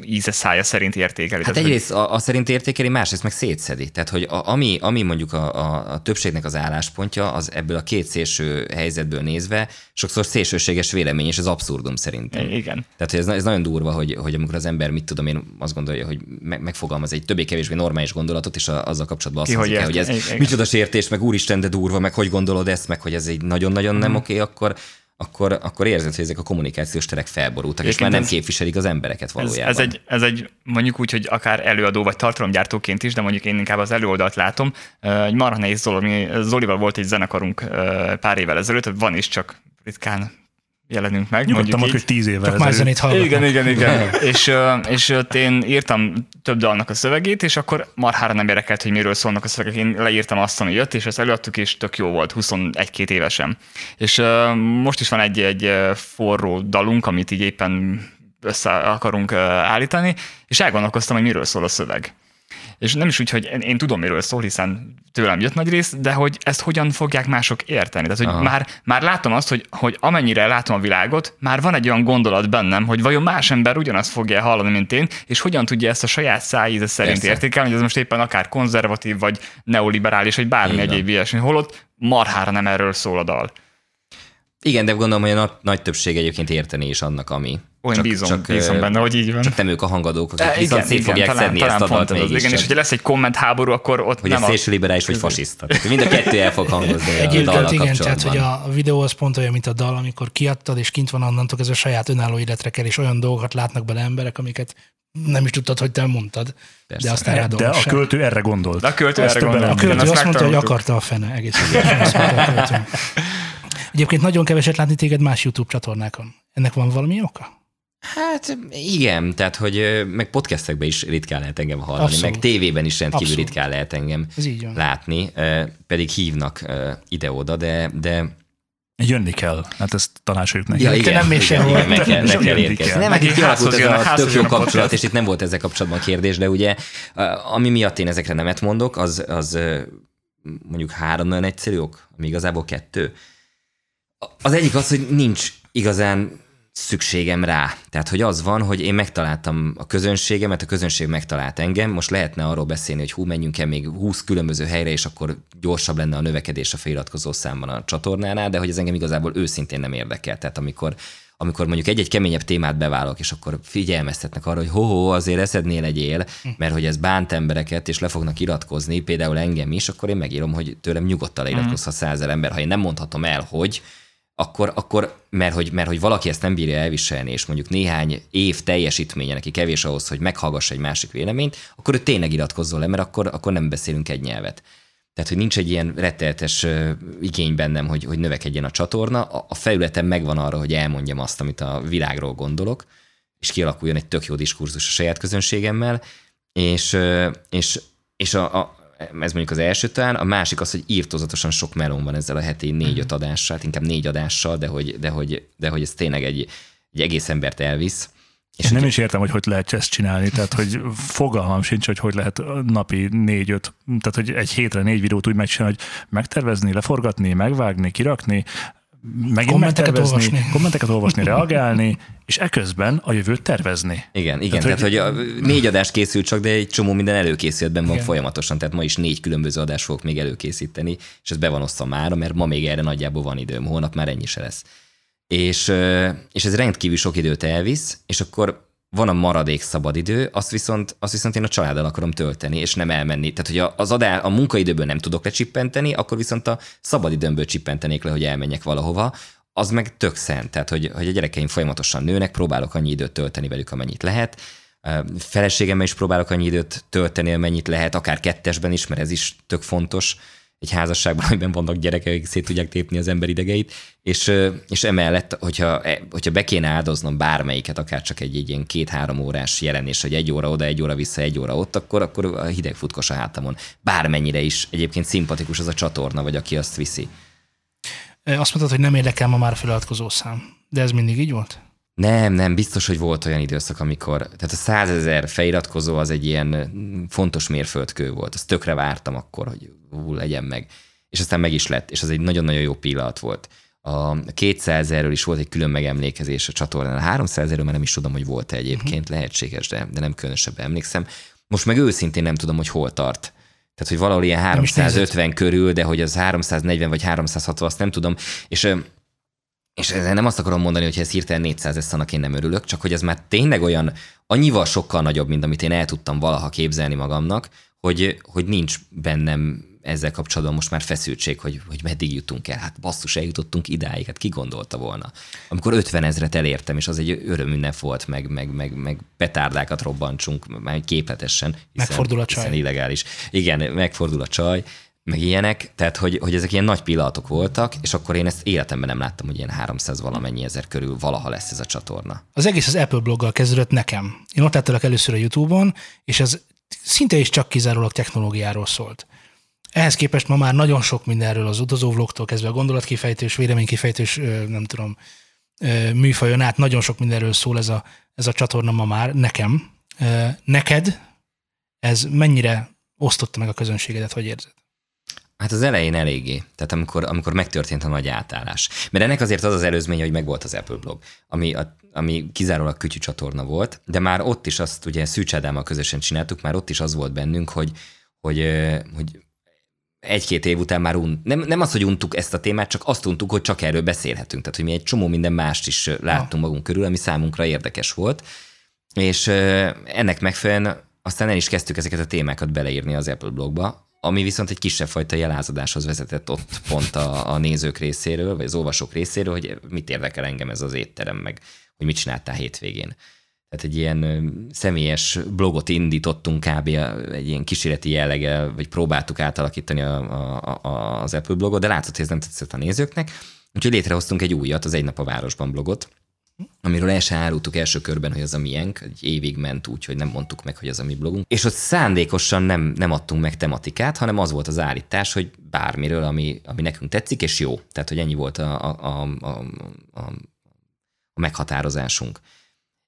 íze szája szerint értékeli. Hát egyrészt a, a szerint értékeli, másrészt meg szétszedi. Tehát, hogy a, ami, ami mondjuk a, a, a többségnek az álláspontja, az ebből a két szélső helyzetből nézve sokszor szélsőséges vélemény, és ez abszurdum szerintem. Igen. Tehát hogy ez, ez nagyon durva, hogy, hogy amikor az ember, mit tudom én, azt gondolja, hogy me- megfogalmaz egy többé-kevésbé normális gondolatot, és a, azzal kapcsolatban azt Ki hogy ez Igen. micsoda sértés, meg úristen, de durva, meg hogy gondolod ezt, meg hogy ez egy nagyon-nagyon nem Mhm. oké, akkor akkor, akkor érzed, hogy ezek a kommunikációs terek felborultak, és már nem ez- képviselik az embereket Ez, valójában. ez, egy, ez egy, mondjuk úgy, hogy akár előadó vagy tartalomgyártóként is, de mondjuk én inkább az előoldalt látom. Egy marha nehéz dolog. Mi Zolival volt egy zenekarunk pár évvel ezelőtt, van is, csak ritkán jelenünk meg. Nyugodtan mondjuk így. hogy tíz évvel Csak már zenét hallgatnak. Igen, igen, igen. és, és ott én írtam több dalnak a szövegét, és akkor marhára nem érdekelt, hogy miről szólnak a szövegek. Én leírtam azt, ami jött, és ezt előadtuk, és tök jó volt, 21-2 évesen. És most is van egy, egy forró dalunk, amit így éppen össze akarunk állítani, és elgondolkoztam, hogy miről szól a szöveg. És nem is úgy, hogy én, én tudom, miről szól, hiszen tőlem jött nagy rész, de hogy ezt hogyan fogják mások érteni. Tehát, hogy Aha. már, már látom azt, hogy, hogy amennyire látom a világot, már van egy olyan gondolat bennem, hogy vajon más ember ugyanazt fogja hallani, mint én, és hogyan tudja ezt a saját szájíze szerint Persze. értékelni, hogy ez most éppen akár konzervatív, vagy neoliberális, vagy bármi van. egyéb ilyesmi. Holott marhára nem erről szól a dal. Igen, de gondolom, hogy a nagy, nagy többség egyébként érteni is annak, ami. Olyan bízom, csak, bízom benne, hogy így van. Csak nem ők a hangadók, akik E, viszont szét fogják szedni ezt a dalt mégis. Igen, és csak. hogyha lesz egy komment háború, akkor ott hogy nem a... szélső liberális vagy fasiszta. Mind a kettő el fog hangozni a Egyébként dallal igen, tehát hogy a videó az pont olyan, mint a dal, amikor kiadtad, és kint van onnantól ez a saját önálló életre kell, és olyan dolgokat látnak bele emberek, amiket nem is tudtad, hogy te mondtad. Persze. De aztán De a költő erre gondolt. De a költő erre gondolt. A költő Igen, azt mondta, hogy akarta a fene egész Egyébként nagyon keveset látni téged más YouTube csatornákon. Ennek van valami oka? Hát igen, tehát hogy meg podcastekben is ritkán lehet engem hallani, Abszolút. meg tévében is rendkívül Abszolút. ritkán lehet engem Ez így van. látni, pedig hívnak ide-oda, de, de Jönni kell. Hát ezt tanácsoljuk neki. Ja, igen, nem még igen, sehol. igen, meg kell, meg kell érkezni. kell. Nem, hát itt kialakult ez a tök jó kapcsolat, és itt nem volt ezzel kapcsolatban kérdés, de ugye ami miatt én ezekre nemet mondok, az, az mondjuk három nagyon egyszerű ok, ami igazából kettő. Az egyik az, hogy nincs igazán szükségem rá. Tehát, hogy az van, hogy én megtaláltam a közönségemet, a közönség megtalált engem, most lehetne arról beszélni, hogy hú, menjünk el még 20 különböző helyre, és akkor gyorsabb lenne a növekedés a feliratkozó számban a csatornánál, de hogy ez engem igazából őszintén nem érdekel. Tehát amikor amikor mondjuk egy-egy keményebb témát bevállalok, és akkor figyelmeztetnek arra, hogy ho-ho, azért eszednél legyél, mert hogy ez bánt embereket, és le fognak iratkozni, például engem is, akkor én megírom, hogy tőlem nyugodtan leiratkozhat százer ember. Ha én nem mondhatom el, hogy, akkor, akkor mert, hogy, mert hogy valaki ezt nem bírja elviselni, és mondjuk néhány év teljesítménye neki kevés ahhoz, hogy meghallgassa egy másik véleményt, akkor ő tényleg iratkozzon le, mert akkor, akkor nem beszélünk egy nyelvet. Tehát, hogy nincs egy ilyen retteltes igény bennem, hogy, hogy növekedjen a csatorna. A, felületem megvan arra, hogy elmondjam azt, amit a világról gondolok, és kialakuljon egy tök jó diskurzus a saját közönségemmel, és, és, és a, a, ez mondjuk az első talán, a másik az, hogy írtózatosan sok melón van ezzel a heti négy-öt adással, hát inkább négy adással, de hogy, de hogy, de hogy ez tényleg egy, egy egész embert elvisz. És És nem is értem, hogy hogy lehet ezt csinálni, tehát hogy fogalmam sincs, hogy hogy lehet napi négy-öt, tehát hogy egy hétre négy videót úgy megcsinálni, hogy megtervezni, leforgatni, megvágni, kirakni, megint Kommenteket olvasni. kommenteket olvasni, reagálni, és eközben a jövőt tervezni. Igen, igen. Tehát, Tehát, tehát hogy, a, négy adás készült csak, de egy csomó minden előkészületben van Igen. folyamatosan. Tehát ma is négy különböző adást fogok még előkészíteni, és ez be van osztva már, mert ma még erre nagyjából van időm, holnap már ennyi se lesz. És, és ez rendkívül sok időt elvisz, és akkor van a maradék szabadidő, azt viszont, azt viszont én a családdal akarom tölteni, és nem elmenni. Tehát, hogy az adá, a munkaidőből nem tudok lecsippenteni, akkor viszont a szabadidőmből csippentenék le, hogy elmenjek valahova, az meg tök szent. Tehát, hogy, hogy a gyerekeim folyamatosan nőnek, próbálok annyi időt tölteni velük, amennyit lehet. Feleségemmel is próbálok annyi időt tölteni, amennyit lehet, akár kettesben is, mert ez is tök fontos egy házasságban, amiben vannak gyerekek, akik szét tudják tépni az ember idegeit, és, és emellett, hogyha, e- hogyha be kéne áldoznom bármelyiket, akár csak egy, egy ilyen két-három órás jelenés, hogy egy óra oda, egy óra vissza, egy óra ott, akkor, akkor a hideg futkos a hátamon. Bármennyire is egyébként szimpatikus az a csatorna, vagy aki azt viszi. Azt mondtad, hogy nem érdekel ma már a feliratkozó szám. De ez mindig így volt? Nem, nem, biztos, hogy volt olyan időszak, amikor, tehát a százezer feliratkozó az egy ilyen mm, fontos mérföldkő volt. Azt tökre vártam akkor, hogy ú, legyen meg. És aztán meg is lett, és az egy nagyon-nagyon jó pillanat volt. A 200 erről is volt egy külön megemlékezés a csatornán. A 300 erről már nem is tudom, hogy volt-e egyébként, lehetséges, de, de nem különösebben emlékszem. Most meg őszintén nem tudom, hogy hol tart. Tehát, hogy valahol ilyen is nézed. 350 körül, de hogy az 340 vagy 360, azt nem tudom. És és ezzel nem azt akarom mondani, hogy ha ez hirtelen 400 lesz, annak én nem örülök, csak hogy ez már tényleg olyan, annyival sokkal nagyobb, mint amit én el tudtam valaha képzelni magamnak, hogy, hogy nincs bennem ezzel kapcsolatban most már feszültség, hogy, hogy meddig jutunk el. Hát basszus, eljutottunk idáig, hát ki gondolta volna. Amikor 50 ezret elértem, és az egy örömünnep volt, meg, meg, meg, meg petárdákat robbantsunk, már képletesen. Hiszen, Megfordul a csaj. Hiszen illegális. Igen, megfordul a csaj, meg ilyenek, tehát hogy, hogy ezek ilyen nagy pillanatok voltak, és akkor én ezt életemben nem láttam, hogy ilyen 300 valamennyi ezer körül valaha lesz ez a csatorna. Az egész az Apple bloggal kezdődött nekem. Én ott láttalak először a YouTube-on, és ez szinte is csak kizárólag technológiáról szólt. Ehhez képest ma már nagyon sok mindenről az utazóvlogtól kezdve a gondolatkifejtős, véleménykifejtős, nem tudom, műfajon át nagyon sok mindenről szól ez a, ez a csatorna ma már nekem. Neked ez mennyire osztotta meg a közönségedet, hogy érzed? Hát az elején eléggé, tehát amikor, amikor megtörtént a nagy átállás. Mert ennek azért az az előzménye, hogy megvolt az Apple blog, ami, a, ami kizárólag kütyű csatorna volt, de már ott is azt ugye Szűcs Ádámmal közösen csináltuk, már ott is az volt bennünk, hogy, hogy, hogy egy-két év után már un, nem, nem az, hogy untuk ezt a témát, csak azt untuk, hogy csak erről beszélhetünk. Tehát, hogy mi egy csomó minden mást is láttunk magunk körül, ami számunkra érdekes volt. És ennek megfelelően aztán el is kezdtük ezeket a témákat beleírni az Apple blogba, ami viszont egy kisebb fajta jelázadáshoz vezetett ott pont a, a nézők részéről, vagy az olvasók részéről, hogy mit érdekel engem ez az étterem, meg hogy mit csináltál hétvégén. Tehát egy ilyen személyes blogot indítottunk kb. egy ilyen kísérleti jelleggel, vagy próbáltuk átalakítani a, a, a, az Apple blogot, de látszott, hogy ez nem tetszett a nézőknek. Úgyhogy létrehoztunk egy újat, az Egy nap a városban blogot, amiről el sem árultuk első körben, hogy az a miénk, egy évig ment úgy, hogy nem mondtuk meg, hogy az a mi blogunk. És ott szándékosan nem, nem adtunk meg tematikát, hanem az volt az állítás, hogy bármiről, ami, ami nekünk tetszik, és jó. Tehát, hogy ennyi volt a, a, a, a, a, meghatározásunk.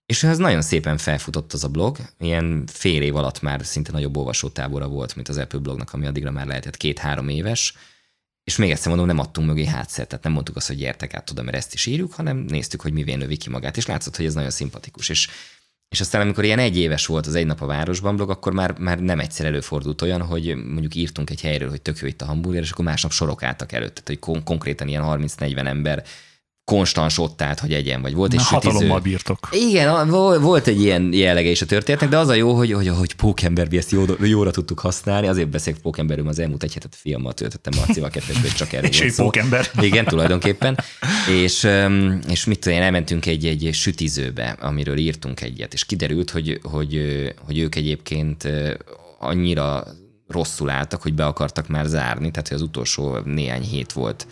És ez nagyon szépen felfutott az a blog, ilyen fél év alatt már szinte nagyobb olvasótábora volt, mint az Apple blognak, ami addigra már lehetett két-három éves, és még egyszer mondom, nem adtunk mögé hátszert, tehát nem mondtuk azt, hogy gyertek át oda, mert ezt is írjuk, hanem néztük, hogy mivé növi ki magát, és látszott, hogy ez nagyon szimpatikus. És, és aztán, amikor ilyen egy éves volt az Egy nap a városban blog, akkor már, már nem egyszer előfordult olyan, hogy mondjuk írtunk egy helyről, hogy tök jó itt a hamburger, és akkor másnap sorok álltak előtt. Tehát, hogy konkrétan ilyen 30-40 ember konstans ott állt, hogy egyen, vagy volt egy Hatalommal bírtok. Igen, volt egy ilyen jellege is a történetnek, de az a jó, hogy, hogy, hogy Pókember, mi ezt jó, jóra tudtuk használni, azért beszélek Pókemberről, az elmúlt egy hetet filmmel töltöttem Marcival kettesbe, csak erről És egy Pókember. Igen, tulajdonképpen. És, és mit tudom én, elmentünk egy, egy sütizőbe, amiről írtunk egyet, és kiderült, hogy, hogy, hogy ők egyébként annyira rosszul álltak, hogy be akartak már zárni, tehát hogy az utolsó néhány hét volt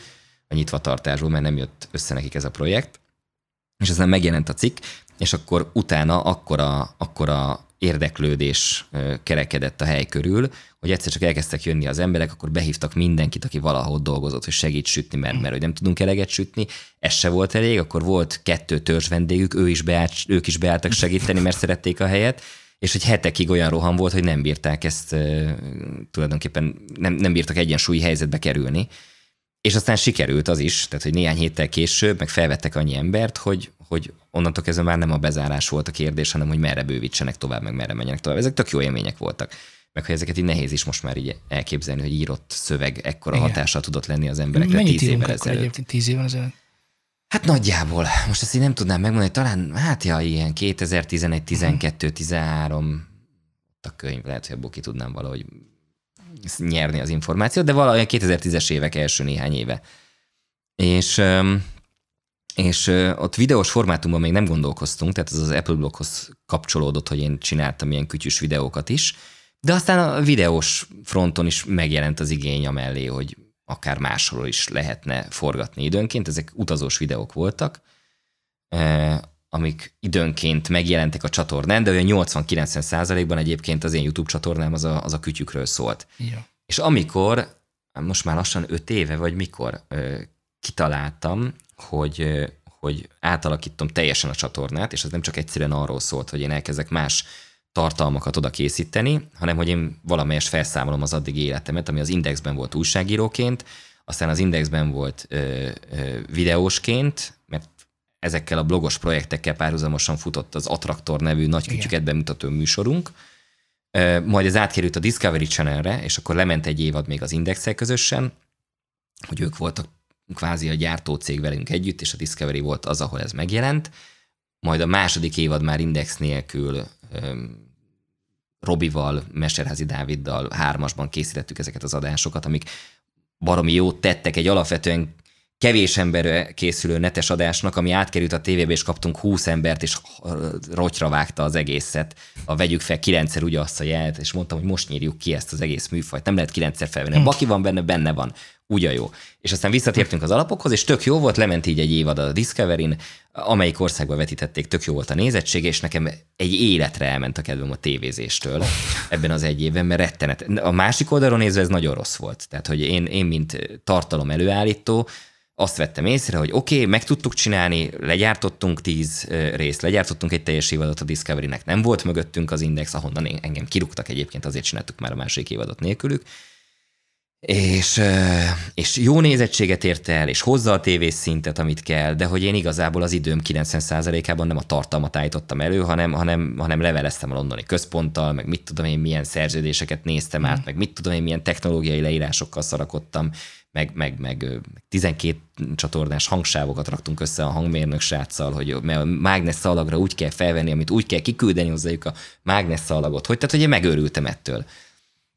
a nyitvatartásból, mert nem jött össze nekik ez a projekt. És aztán megjelent a cikk, és akkor utána akkora, akkora érdeklődés kerekedett a hely körül, hogy egyszer csak elkezdtek jönni az emberek, akkor behívtak mindenkit, aki valahol dolgozott, hogy segít sütni, mert, mert hogy nem tudunk eleget sütni. Ez se volt elég, akkor volt kettő törzs vendégük, ő is beállt, ők is beálltak segíteni, mert szerették a helyet, és hogy hetekig olyan roham volt, hogy nem bírták ezt tulajdonképpen, nem, nem bírtak egyensúlyi helyzetbe kerülni. És aztán sikerült az is, tehát hogy néhány héttel később meg felvettek annyi embert, hogy, hogy onnantól kezdve már nem a bezárás volt a kérdés, hanem hogy merre bővítsenek tovább, meg merre menjenek tovább. Ezek tök jó élmények voltak. Meg hogy ezeket így nehéz is most már így elképzelni, hogy írott szöveg ekkora Igen. hatással tudott lenni az emberekre Mennyit tíz évvel ezelőtt. egyébként tíz évvel ezelőtt? Hát nagyjából. Most ezt így nem tudnám megmondani, talán, hát ja, ilyen 2011, 12, 13 a könyv, lehet, hogy abból ki tudnám valahogy nyerni az információt, de valahogy a 2010-es évek első néhány éve. És, és ott videós formátumban még nem gondolkoztunk, tehát ez az Apple bloghoz kapcsolódott, hogy én csináltam ilyen kütyűs videókat is, de aztán a videós fronton is megjelent az igény amellé, hogy akár máshol is lehetne forgatni időnként. Ezek utazós videók voltak, amik időnként megjelentek a csatornán, de olyan 80-90 százalékban egyébként az én YouTube csatornám az a, az a kütyükről szólt. Ja. És amikor, most már lassan 5 éve, vagy mikor kitaláltam, hogy, hogy átalakítom teljesen a csatornát, és ez nem csak egyszerűen arról szólt, hogy én elkezdek más tartalmakat oda készíteni, hanem hogy én valamelyest felszámolom az addigi életemet, ami az Indexben volt újságíróként, aztán az Indexben volt ö, ö, videósként, mert ezekkel a blogos projektekkel párhuzamosan futott az Attraktor nevű nagy kütyüket bemutató műsorunk, majd ez átkerült a Discovery Channelre, és akkor lement egy évad még az Indexel közösen, hogy ők voltak kvázi a gyártócég velünk együtt, és a Discovery volt az, ahol ez megjelent. Majd a második évad már Index nélkül Robival, Mesterházi Dáviddal hármasban készítettük ezeket az adásokat, amik baromi jót tettek egy alapvetően kevés emberre készülő netes adásnak, ami átkerült a tévébe, és kaptunk 20 embert, és rotyra vágta az egészet. A vegyük fel kilencszer ugye azt a jelet, és mondtam, hogy most nyírjuk ki ezt az egész műfajt. Nem lehet kilencszer felvenni. Hm. Baki van benne, benne van. Ugye jó. És aztán visszatértünk az alapokhoz, és tök jó volt, lement így egy évad a Discovery-n, amelyik országban vetítették, tök jó volt a nézettség, és nekem egy életre elment a kedvem a tévézéstől ebben az egy évben, mert rettenet. A másik oldalon nézve ez nagyon rossz volt. Tehát, hogy én, én mint tartalom előállító, azt vettem észre, hogy oké, okay, meg tudtuk csinálni, legyártottunk tíz részt, legyártottunk egy teljes évadot a Discovery-nek, nem volt mögöttünk az Index, ahonnan engem kirúgtak egyébként, azért csináltuk már a másik évadot nélkülük, és, és jó nézettséget ért el, és hozza a tévés szintet, amit kell, de hogy én igazából az időm 90%-ában nem a tartalmat állítottam elő, hanem, hanem, hanem leveleztem a londoni központtal, meg mit tudom én, milyen szerződéseket néztem át, mm. meg mit tudom én, milyen technológiai leírásokkal szarakodtam, meg, meg, meg 12 csatornás hangsávokat raktunk össze a hangmérnök sráccal, hogy mert a mágnes szalagra úgy kell felvenni, amit úgy kell kiküldeni hozzájuk a mágnes szalagot, hogy tehát, hogy én megőrültem ettől.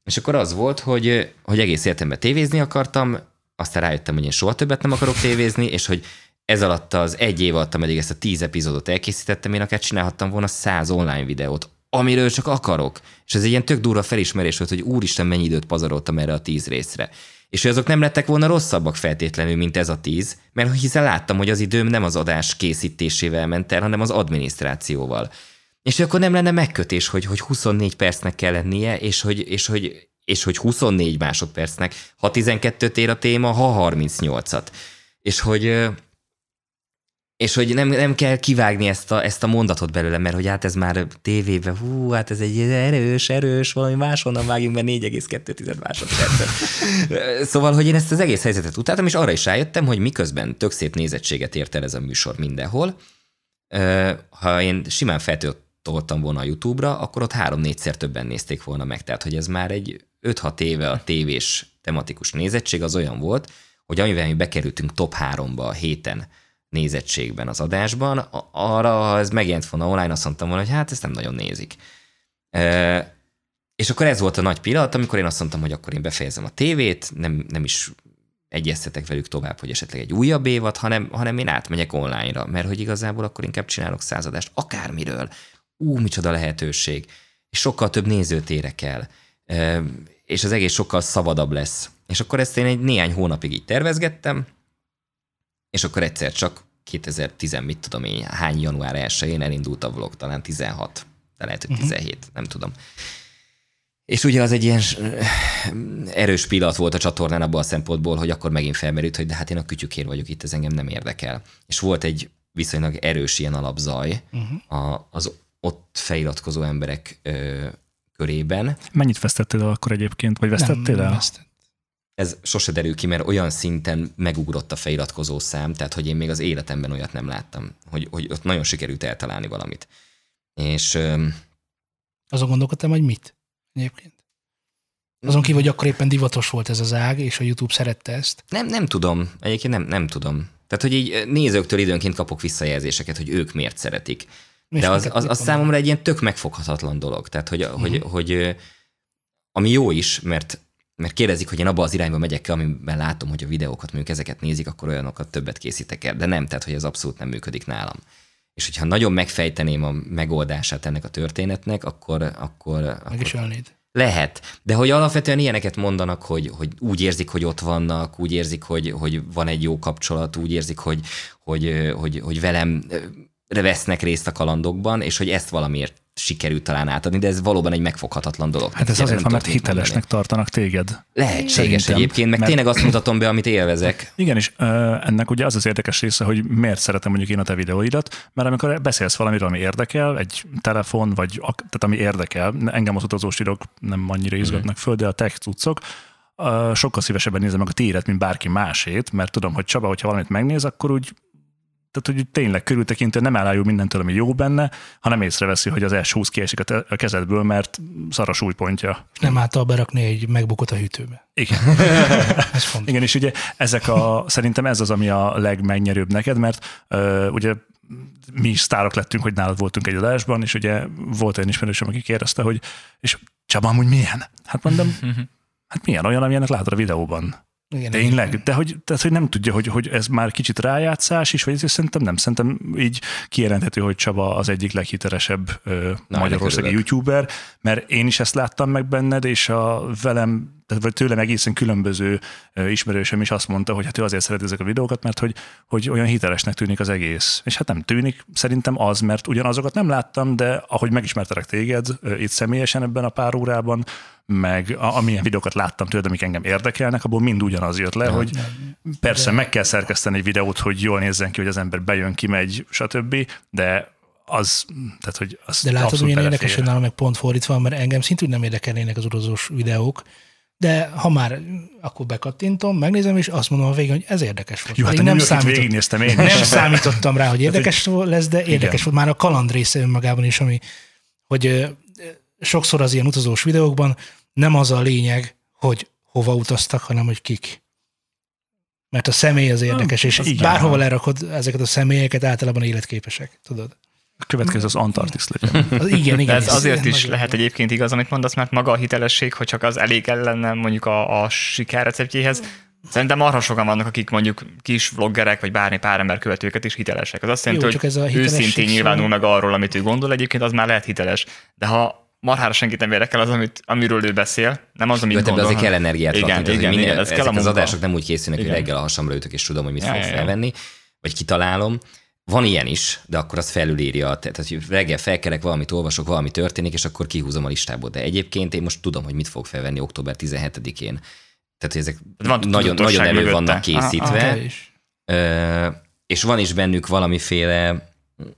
És akkor az volt, hogy, hogy egész életemben tévézni akartam, aztán rájöttem, hogy én soha többet nem akarok tévézni, és hogy ez alatt az egy év alatt, ameddig ezt a tíz epizódot elkészítettem, én akár csinálhattam volna száz online videót, amiről csak akarok. És ez egy ilyen tök durva felismerés volt, hogy úristen, mennyi időt pazaroltam erre a tíz részre. És hogy azok nem lettek volna rosszabbak feltétlenül, mint ez a tíz, mert hiszen láttam, hogy az időm nem az adás készítésével ment el, hanem az adminisztrációval. És akkor nem lenne megkötés, hogy, hogy 24 percnek kell lennie, és hogy, és hogy, és hogy 24 másodpercnek, ha 12-t ér a téma, ha 38-at. És hogy, és hogy nem, nem kell kivágni ezt a, ezt a mondatot belőle, mert hogy hát ez már tévében, hú, hát ez egy erős, erős, valami máshonnan vágjunk be 4,2 másodpercet. szóval, hogy én ezt az egész helyzetet utáltam, és arra is rájöttem, hogy miközben tök szép nézettséget ért el ez a műsor mindenhol, ha én simán feltöltoltam volna a YouTube-ra, akkor ott három-négyszer többen nézték volna meg. Tehát, hogy ez már egy 5-6 éve a tévés tematikus nézettség az olyan volt, hogy amivel mi bekerültünk top 3-ba a héten, nézettségben az adásban, arra, ha ez megjelent volna online, azt mondtam volna, hogy hát ezt nem nagyon nézik. E, és akkor ez volt a nagy pillanat, amikor én azt mondtam, hogy akkor én befejezem a tévét, nem, nem is egyeztetek velük tovább, hogy esetleg egy újabb évad, hanem, hanem én átmegyek online-ra, mert hogy igazából akkor inkább csinálok századást, akármiről. Ú, micsoda lehetőség. És sokkal több nézőt érek el. E, és az egész sokkal szabadabb lesz. És akkor ezt én egy néhány hónapig így tervezgettem, és akkor egyszer csak 2010, mit tudom én, hány január 1-én elindult a vlog, talán 16, de lehet, hogy 17, uh-huh. nem tudom. És ugye az egy ilyen erős pillanat volt a csatornán abban a szempontból, hogy akkor megint felmerült, hogy de hát én a kütyükér vagyok itt, ez engem nem érdekel. És volt egy viszonylag erős ilyen alapzaj uh-huh. a, az ott feliratkozó emberek ö, körében. Mennyit vesztettél el akkor egyébként, vagy vesztettél nem, el? Vesztett ez sose derül ki, mert olyan szinten megugrott a feliratkozó szám, tehát hogy én még az életemben olyat nem láttam, hogy, hogy ott nagyon sikerült eltalálni valamit. És... Azon gondolkodtam, hogy mit egyébként? Azon kívül, hogy akkor éppen divatos volt ez az ág, és a YouTube szerette ezt? Nem, nem tudom. Egyébként nem, nem tudom. Tehát, hogy így nézőktől időnként kapok visszajelzéseket, hogy ők miért szeretik. De az, az, az számomra egy ilyen tök megfoghatatlan dolog. Tehát, hogy, uh-huh. hogy, hogy ami jó is, mert mert kérdezik, hogy én abba az irányba megyek el, amiben látom, hogy a videókat mondjuk ezeket nézik, akkor olyanokat többet készítek el. De nem, tehát hogy ez abszolút nem működik nálam. És hogyha nagyon megfejteném a megoldását ennek a történetnek, akkor... akkor Meg akkor is ölnéd. Lehet, de hogy alapvetően ilyeneket mondanak, hogy, hogy úgy érzik, hogy ott vannak, úgy érzik, hogy, hogy van egy jó kapcsolat, úgy érzik, hogy, hogy, hogy, hogy velem vesznek részt a kalandokban, és hogy ezt valamiért sikerült talán átadni, de ez valóban egy megfoghatatlan dolog. Hát ez azért van, mert hitelesnek mondani. tartanak téged. Lehetséges Szerintem, egyébként, meg mert... tényleg azt mutatom be, amit élvezek. Igen, és ennek ugye az az érdekes része, hogy miért szeretem mondjuk én a te videóidat, mert amikor beszélsz valamiről, ami érdekel, egy telefon, vagy tehát ami érdekel, engem az utazós videók nem annyira izgatnak föl, de a tech cuccok, sokkal szívesebben nézem meg a tiédet, mint bárki másét, mert tudom, hogy Csaba, hogyha valamit megnéz, akkor úgy tehát, hogy tényleg körültekintő nem elájul mindentől, ami jó benne, hanem észreveszi, hogy az S20 kiesik a, te- a kezedből, mert szar a súlypontja. És nem által berakni egy megbukott a hűtőbe. Igen. ez fontos. Igen, és ugye ezek a, szerintem ez az, ami a legmegnyerőbb neked, mert uh, ugye mi is sztárok lettünk, hogy nálad voltunk egy adásban, és ugye volt olyan ismerősöm, aki kérdezte, hogy és Csaba, amúgy milyen? Hát mondom, hát milyen olyan, amilyenek látod a videóban. Igen, Tényleg? De hogy, tehát, hogy nem tudja, hogy, hogy ez már kicsit rájátszás is, vagy ez szerintem nem. Szerintem így kijelenthető, hogy Csaba az egyik leghitelesebb ö, Na, magyarországi youtuber, mert én is ezt láttam meg benned, és a velem, tehát vagy tőlem egészen különböző ismerősöm is azt mondta, hogy hát ő azért szereti ezek a videókat, mert hogy, hogy olyan hitelesnek tűnik az egész. És hát nem tűnik, szerintem az, mert ugyanazokat nem láttam, de ahogy megismertelek téged itt személyesen ebben a pár órában, meg a, amilyen videókat láttam tőled, amik engem érdekelnek, abból mind ugyanaz jött le, hogy persze meg kell szerkeszteni egy videót, hogy jól nézzen ki, hogy az ember bejön, kimegy, stb., de az, tehát hogy az De látod, milyen érdekes, hogy nálam meg pont fordítva, mert engem szintén nem érdekelnének az utazós videók, de ha már akkor bekattintom, megnézem, és azt mondom a végén, hogy ez érdekes volt. Jó, hát Pedig nem számított... végignéztem én nem számítottam rá, hogy érdekes lesz, de érdekes Igen. volt. Már a kaland része önmagában is, ami, hogy sokszor az ilyen utazós videókban nem az a lényeg, hogy hova utaztak, hanem hogy kik. Mert a személy az érdekes, és igen. bárhova lerakod ezeket a személyeket, általában életképesek, tudod? A következő az Antarktisz legyen. Az, igen, igen. De ez ez azért ilyen is lehet egyébként igaz, amit mondasz, mert maga a hitelesség, hogy csak az elég lenne mondjuk a, a sikerreceptjéhez, Szerintem arra sokan vannak, akik mondjuk kis vloggerek, vagy bármi pár ember követőket is hitelesek. Az azt jelenti, Jó, csak hogy ez a hitelesség őszintén nyilvánul meg arról, amit ő gondol, egyébként az már lehet hiteles. De ha marhára senkit nem érdekel az, amit, amiről ő beszél, nem az, amit Jó, gondol. azért kell energiát igen, rakni. igen, hogy igen, minden, ez kell a ezek az munka. adások nem úgy készülnek, hogy Igen. reggel a hasamra ütök, és tudom, hogy mit Ja, fog ja, ja. felvenni, vagy kitalálom. Van ilyen is, de akkor az felülírja. Tehát hogy reggel felkelek, valamit olvasok, valami történik, és akkor kihúzom a listából. De egyébként én most tudom, hogy mit fog felvenni október 17-én. Tehát, hogy ezek Van nagyon, nagyon elő vannak Aha, aha. készítve. Ö, és van is bennük valamiféle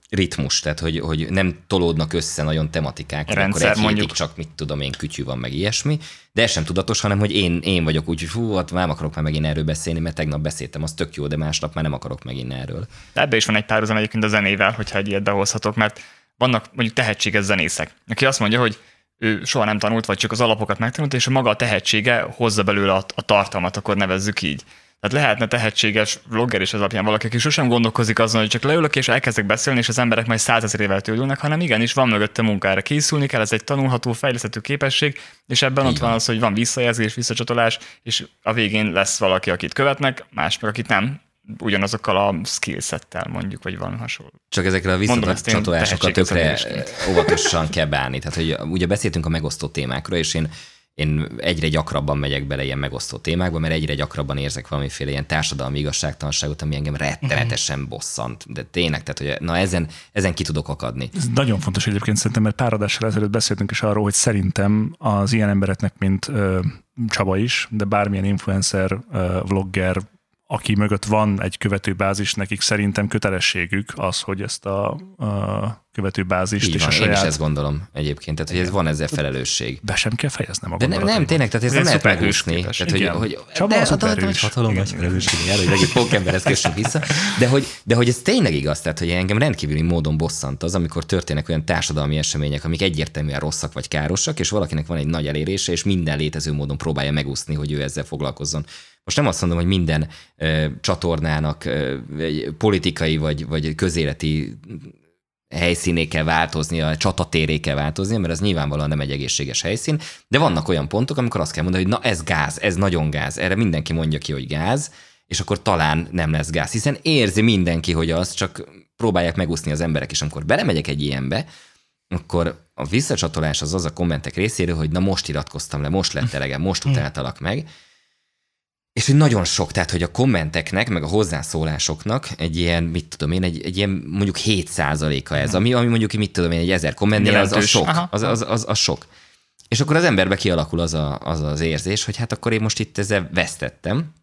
ritmus, tehát hogy, hogy nem tolódnak össze nagyon tematikák, Rendszer, akkor egy mondjuk. csak mit tudom én, kütyű van, meg ilyesmi, de ez sem tudatos, hanem hogy én, én vagyok úgy, hogy fú, hát nem akarok már megint erről beszélni, mert tegnap beszéltem, az tök jó, de másnap már nem akarok megint erről. De ebbe is van egy párhuzam egyébként a zenével, hogyha egy ilyet behozhatok, mert vannak mondjuk tehetséges zenészek, aki azt mondja, hogy ő soha nem tanult, vagy csak az alapokat megtanult, és a maga a tehetsége hozza belőle a, a tartalmat, akkor nevezzük így. Tehát lehetne tehetséges vlogger is az alapján valaki, aki sosem gondolkozik azon, hogy csak leülök és elkezdek beszélni, és az emberek majd százezerével tőlülnek, hanem igenis van mögötte munkára készülni kell, ez egy tanulható, fejleszthető képesség, és ebben Így ott van van. az, hogy van visszajelzés, visszacsatolás, és a végén lesz valaki, akit követnek, más meg akit nem, ugyanazokkal a skillsettel mondjuk, vagy valami hasonló. Csak ezekre a visszacsatolásokkal tökre óvatosan kell bánni. Tehát, hogy ugye beszéltünk a megosztó témákról, és én én egyre gyakrabban megyek bele ilyen megosztó témákba, mert egyre gyakrabban érzek valamiféle ilyen társadalmi igazságtalanságot, ami engem rettenetesen bosszant. De tényleg, tehát hogy na ezen, ezen ki tudok akadni. Ez nagyon fontos egyébként szerintem, mert pár adással ezelőtt beszéltünk is arról, hogy szerintem az ilyen embereknek, mint ö, Csaba is, de bármilyen influencer, ö, vlogger, aki mögött van egy követőbázis, nekik szerintem kötelességük az, hogy ezt a, a követőbázist Így és van, a én is saját... ezt gondolom egyébként, tehát hogy ez van ezzel felelősség. Be sem kell fejeznem a De nem, nem, tényleg, tehát ez nem egy lehet megúszni. Tehát, hogy, hogy, Csaba de, de, szuperhős. hatalom nagy felelősség, jár, hogy megint pókemberhez kössünk vissza. De hogy, de hogy ez tényleg igaz, tehát hogy engem rendkívüli módon bosszant az, amikor történnek olyan társadalmi események, amik egyértelműen rosszak vagy károsak, és valakinek van egy nagy elérése, és minden létező módon próbálja megúszni, hogy ő ezzel foglalkozzon. Most nem azt mondom, hogy minden ö, csatornának ö, egy politikai vagy, vagy közéleti helyszíné kell változnia, csatatéré kell változnia, mert ez nyilvánvalóan nem egy egészséges helyszín, de vannak olyan pontok, amikor azt kell mondani, hogy na ez gáz, ez nagyon gáz, erre mindenki mondja ki, hogy gáz, és akkor talán nem lesz gáz, hiszen érzi mindenki, hogy az, csak próbálják megúszni az emberek, és amikor belemegyek egy ilyenbe, akkor a visszacsatolás az az a kommentek részéről, hogy na most iratkoztam le, most lett elegem, most utáltalak meg, és hogy nagyon sok, tehát hogy a kommenteknek, meg a hozzászólásoknak egy ilyen, mit tudom én, egy, egy ilyen mondjuk 7 a ez, ami, ami mondjuk, mit tudom én, egy ezer kommentnél az, az sok, Aha. az, az, az, az sok. És akkor az emberbe kialakul az, a, az az érzés, hogy hát akkor én most itt ezzel vesztettem.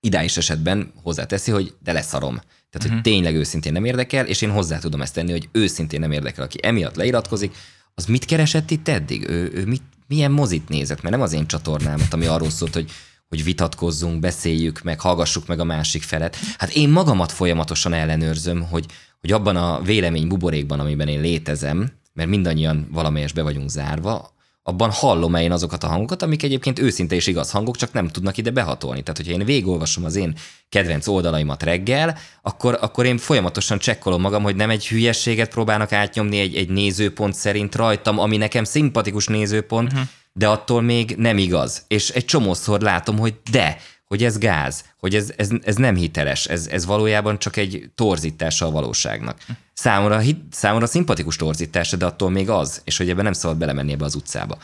Idáis esetben hozzáteszi, hogy de leszarom. Tehát, hogy tényleg őszintén nem érdekel, és én hozzá tudom ezt tenni, hogy őszintén nem érdekel, aki emiatt leiratkozik, az mit keresett itt eddig? Ő, ő mit, milyen mozit nézett? Mert nem az én csatornámat, ami arról szólt, hogy hogy vitatkozzunk, beszéljük meg, hallgassuk meg a másik felet. Hát én magamat folyamatosan ellenőrzöm, hogy, hogy abban a vélemény buborékban, amiben én létezem, mert mindannyian valamelyes be vagyunk zárva, abban hallom-e én azokat a hangokat, amik egyébként őszinte és igaz hangok, csak nem tudnak ide behatolni. Tehát, hogyha én végigolvasom az én kedvenc oldalaimat reggel, akkor, akkor én folyamatosan csekkolom magam, hogy nem egy hülyességet próbálnak átnyomni egy, egy nézőpont szerint rajtam, ami nekem szimpatikus nézőpont, uh-huh. De attól még nem igaz. És egy csomószor látom, hogy de, hogy ez gáz, hogy ez, ez, ez nem hiteles, ez, ez valójában csak egy torzítása a valóságnak. Számomra, számomra szimpatikus torzítása, de attól még az, és hogy ebben nem szabad belemenni ebbe az utcába.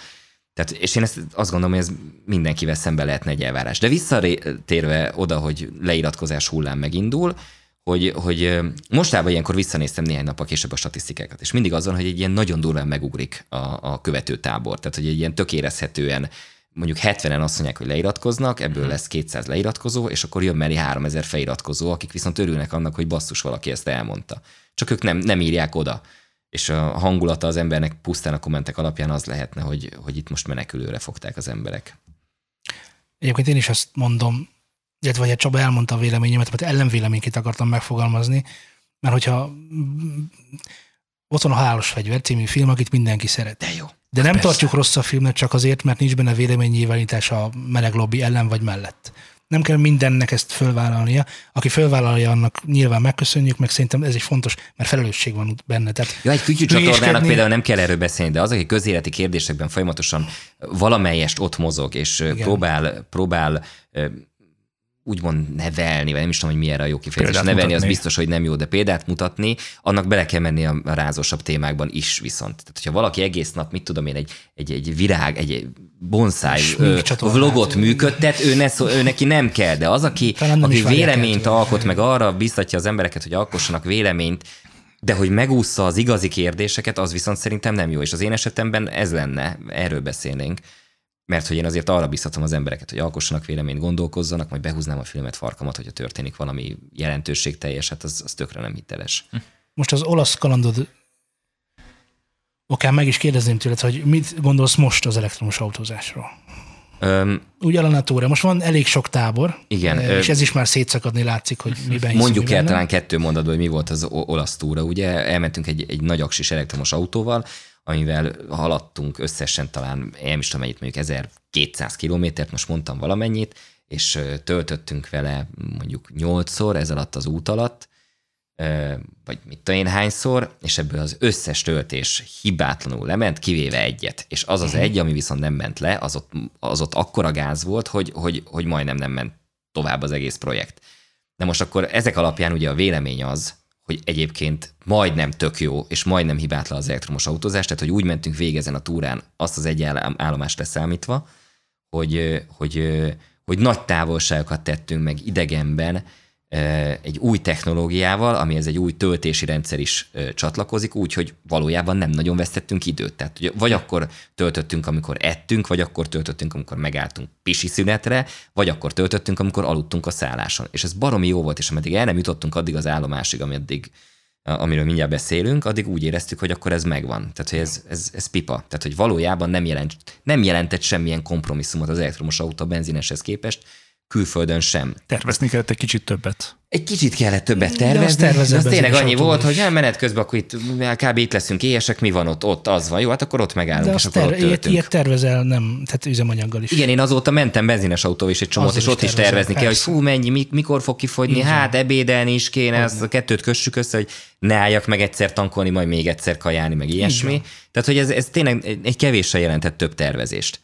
Tehát, és én ezt azt gondolom, hogy ez mindenkivel szembe lehetne egy elvárás. De visszatérve oda, hogy leiratkozás hullám megindul, hogy, hogy mostában ilyenkor visszanéztem néhány nappal később a statisztikákat, és mindig azon, hogy egy ilyen nagyon durván megugrik a, a követő tábor. Tehát, hogy egy ilyen tökérezhetően mondjuk 70-en azt mondják, hogy leiratkoznak, ebből lesz 200 leiratkozó, és akkor jön mellé 3000 feliratkozó, akik viszont örülnek annak, hogy basszus valaki ezt elmondta. Csak ők nem, nem írják oda. És a hangulata az embernek pusztán a kommentek alapján az lehetne, hogy, hogy itt most menekülőre fogták az emberek. Egyébként én is azt mondom, illetve hogy Csaba elmondta a véleményemet, mert ellenvéleményként akartam megfogalmazni, mert hogyha ott van a Hálos Fegyver című film, akit mindenki szeret. De jó. De nem Persze. tartjuk rossz a filmet csak azért, mert nincs benne véleménynyilvánítás a meleg lobby ellen vagy mellett. Nem kell mindennek ezt fölvállalnia. Aki fölvállalja, annak nyilván megköszönjük, meg szerintem ez is fontos, mert felelősség van benne. Tehát ja, egy kütyű csatornának például nem kell erről beszélni, de az, aki közéleti kérdésekben folyamatosan valamelyest ott mozog, és Igen. próbál, próbál úgymond nevelni, vagy nem is tudom, hogy mi erre a jó kifejezés. Példát nevelni mutatni. az biztos, hogy nem jó, de példát mutatni, annak bele kell menni a rázósabb témákban is viszont. Tehát, hogyha valaki egész nap, mit tudom én, egy, egy, egy virág, egy bonszáj vlogot működtet, ő, ne szó, ő neki nem kell, de az, aki, aki véleményt alkot, meg arra biztatja az embereket, hogy alkossanak véleményt, de hogy megúszza az igazi kérdéseket, az viszont szerintem nem jó. És az én esetemben ez lenne, erről beszélnénk mert hogy én azért arra biztatom az embereket, hogy alkossanak véleményt, gondolkozzanak, majd behúznám a filmet farkamat, hogyha történik valami jelentőség teljes, hát az, az tökre nem hiteles. Hm. Most az olasz kalandod okán meg is kérdezném tőled, hogy mit gondolsz most az elektromos autózásról? Um, Úgy Alanatóra. Most van elég sok tábor, igen, és ez is már szétszakadni látszik, hogy miben Mondjuk el talán kettő mondatban, hogy mi volt az olasz túra. Ugye elmentünk egy, egy nagy aksis elektromos autóval, amivel haladtunk összesen talán, én is tudom mennyit, mondjuk 1200 kilométert, most mondtam valamennyit, és töltöttünk vele mondjuk 8-szor ez alatt az út alatt, vagy mit tudom én hányszor, és ebből az összes töltés hibátlanul lement, kivéve egyet. És az az mhm. egy, ami viszont nem ment le, az ott, az ott akkora gáz volt, hogy, hogy, hogy majdnem nem ment tovább az egész projekt. De most akkor ezek alapján ugye a vélemény az, hogy egyébként majdnem tök jó, és majdnem hibátlan az elektromos autózás, tehát hogy úgy mentünk végezen a túrán, azt az egy állomást leszámítva, hogy, hogy, hogy nagy távolságokat tettünk meg idegenben, egy új technológiával, amihez egy új töltési rendszer is csatlakozik, úgyhogy valójában nem nagyon vesztettünk időt. Tehát vagy akkor töltöttünk, amikor ettünk, vagy akkor töltöttünk, amikor megálltunk pisi szünetre, vagy akkor töltöttünk, amikor aludtunk a szálláson. És ez baromi jó volt, és ameddig el nem jutottunk addig az állomásig, ameddig amiről mindjárt beszélünk, addig úgy éreztük, hogy akkor ez megvan. Tehát, hogy ez, ez, ez pipa. Tehát, hogy valójában nem, jelent, nem jelentett semmilyen kompromisszumot az elektromos autó a benzineshez képest, külföldön sem. Tervezni kellett egy kicsit többet. Egy kicsit kellett többet tervezni. De az, az tényleg annyi volt, hogy hát menet közben akkor itt kb. itt leszünk éhesek, mi van ott, ott az van, jó, hát akkor ott megállunk, De és akkor ter- ott ilyet, ilyet, tervezel, nem, tehát üzemanyaggal is. Igen, én azóta mentem benzines autó és egy csomót, és ott is tervezni kell, hogy fú, mennyi, mikor fog kifogyni, Igen. hát ebédelni is kéne, ezt a kettőt kössük össze, hogy ne álljak meg egyszer tankolni, majd még egyszer kajálni, meg ilyesmi. Igen. Tehát, hogy ez, ez tényleg egy kevéssel jelentett több tervezést.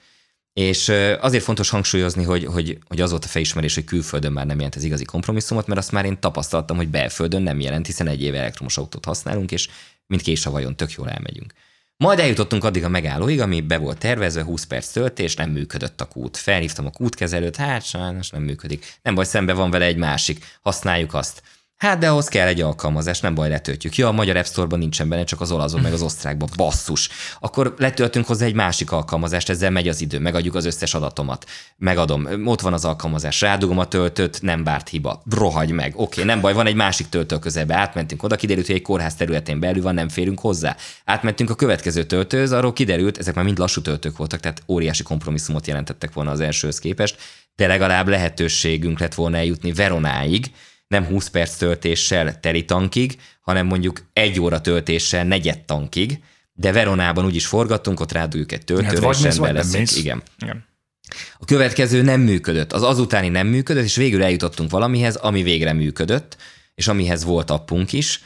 És azért fontos hangsúlyozni, hogy, hogy, hogy az volt a felismerés, hogy külföldön már nem jelent ez igazi kompromisszumot, mert azt már én tapasztaltam, hogy belföldön nem jelent, hiszen egy éve elektromos autót használunk, és mint a vajon tök jól elmegyünk. Majd eljutottunk addig a megállóig, ami be volt tervezve, 20 perc töltés, nem működött a kút. Felhívtam a kútkezelőt, hát sajnos nem működik. Nem baj, szembe van vele egy másik, használjuk azt. Hát de ahhoz kell egy alkalmazás, nem baj, letöltjük. Ja, a magyar App Store-ban nincsen benne, csak az olaszon, meg az osztrákban. Basszus. Akkor letöltünk hozzá egy másik alkalmazást, ezzel megy az idő, megadjuk az összes adatomat. Megadom, ott van az alkalmazás, rádugom a töltőt, nem bárt hiba. Rohagy meg. Oké, nem baj, van egy másik töltő közelbe. Átmentünk oda, kiderült, hogy egy kórház területén belül van, nem férünk hozzá. Átmentünk a következő töltőhöz, arról kiderült, ezek már mind lassú töltők voltak, tehát óriási kompromisszumot jelentettek volna az elsőhöz képest, de legalább lehetőségünk lett volna eljutni Veronáig, nem 20 perc töltéssel teli tankig, hanem mondjuk egy óra töltéssel negyed tankig, de Veronában úgy is forgattunk, ott ráduljuk egy töltőre, Hát és rendben mész. Igen. Igen. A következő nem működött, az azutáni nem működött, és végül eljutottunk valamihez, ami végre működött, és amihez volt appunk is,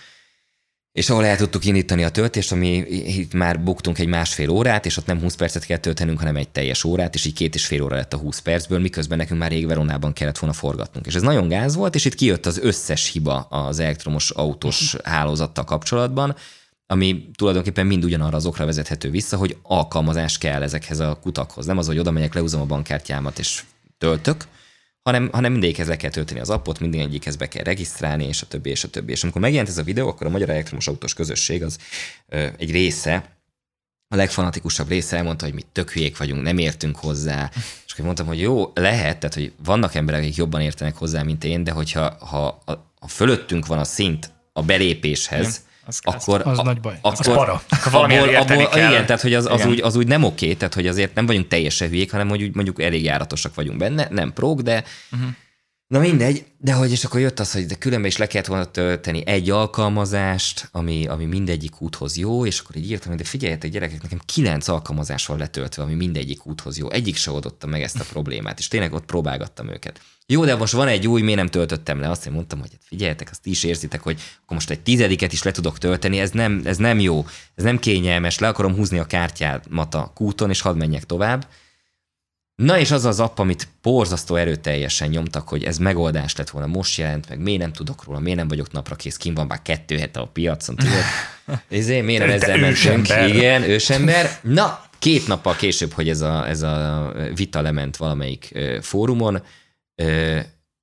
és ahol el tudtuk indítani a töltést, ami itt már buktunk egy másfél órát, és ott nem 20 percet kell töltenünk, hanem egy teljes órát, és így két és fél óra lett a 20 percből, miközben nekünk már rég Veronában kellett volna forgatnunk. És ez nagyon gáz volt, és itt kijött az összes hiba az elektromos autós hálózattal kapcsolatban, ami tulajdonképpen mind ugyanarra az okra vezethető vissza, hogy alkalmazás kell ezekhez a kutakhoz. Nem az, hogy oda megyek, leúzom a bankkártyámat és töltök, hanem, hanem mindegyikhez le kell tölteni az appot, mindegyikhez be kell regisztrálni, és a többi, és a többi. És amikor megjelent ez a videó, akkor a Magyar Elektromos Autós Közösség az ö, egy része, a legfanatikusabb része elmondta, hogy mi tök hülyék vagyunk, nem értünk hozzá. És akkor mondtam, hogy jó, lehet, tehát hogy vannak emberek, akik jobban értenek hozzá, mint én, de hogyha ha, ha, ha fölöttünk van a szint a belépéshez, Igen, az akkor, Az a, nagy baj. Akkor, Az para. Akkor valamiért érteni kell. Igen, tehát hogy az, az, Igen. úgy, az úgy nem oké, tehát hogy azért nem vagyunk teljesen hülyék, hanem hogy úgy mondjuk elég járatosak vagyunk benne, nem próg, de uh-huh. Na mindegy, de hogy és akkor jött az, hogy de különben is le kellett volna tölteni egy alkalmazást, ami, ami mindegyik úthoz jó, és akkor így írtam, hogy de figyeljetek gyerekek, nekem kilenc alkalmazás van letöltve, ami mindegyik úthoz jó. Egyik se oldotta meg ezt a problémát, és tényleg ott próbálgattam őket. Jó, de most van egy új, miért nem töltöttem le? Azt én mondtam, hogy hát figyeljetek, azt is érzitek, hogy akkor most egy tizediket is le tudok tölteni, ez nem, ez nem jó, ez nem kényelmes, le akarom húzni a kártyámat a kúton, és hadd menjek tovább. Na és az az app, amit borzasztó erőteljesen nyomtak, hogy ez megoldás lett volna, most jelent meg, miért nem tudok róla, miért nem vagyok napra kész, kim van már kettő hete a piacon, tudod? Ezért miért nem ezzel mentünk? Igen, ősember. Na, két nappal később, hogy ez a, ez a vita lement valamelyik fórumon,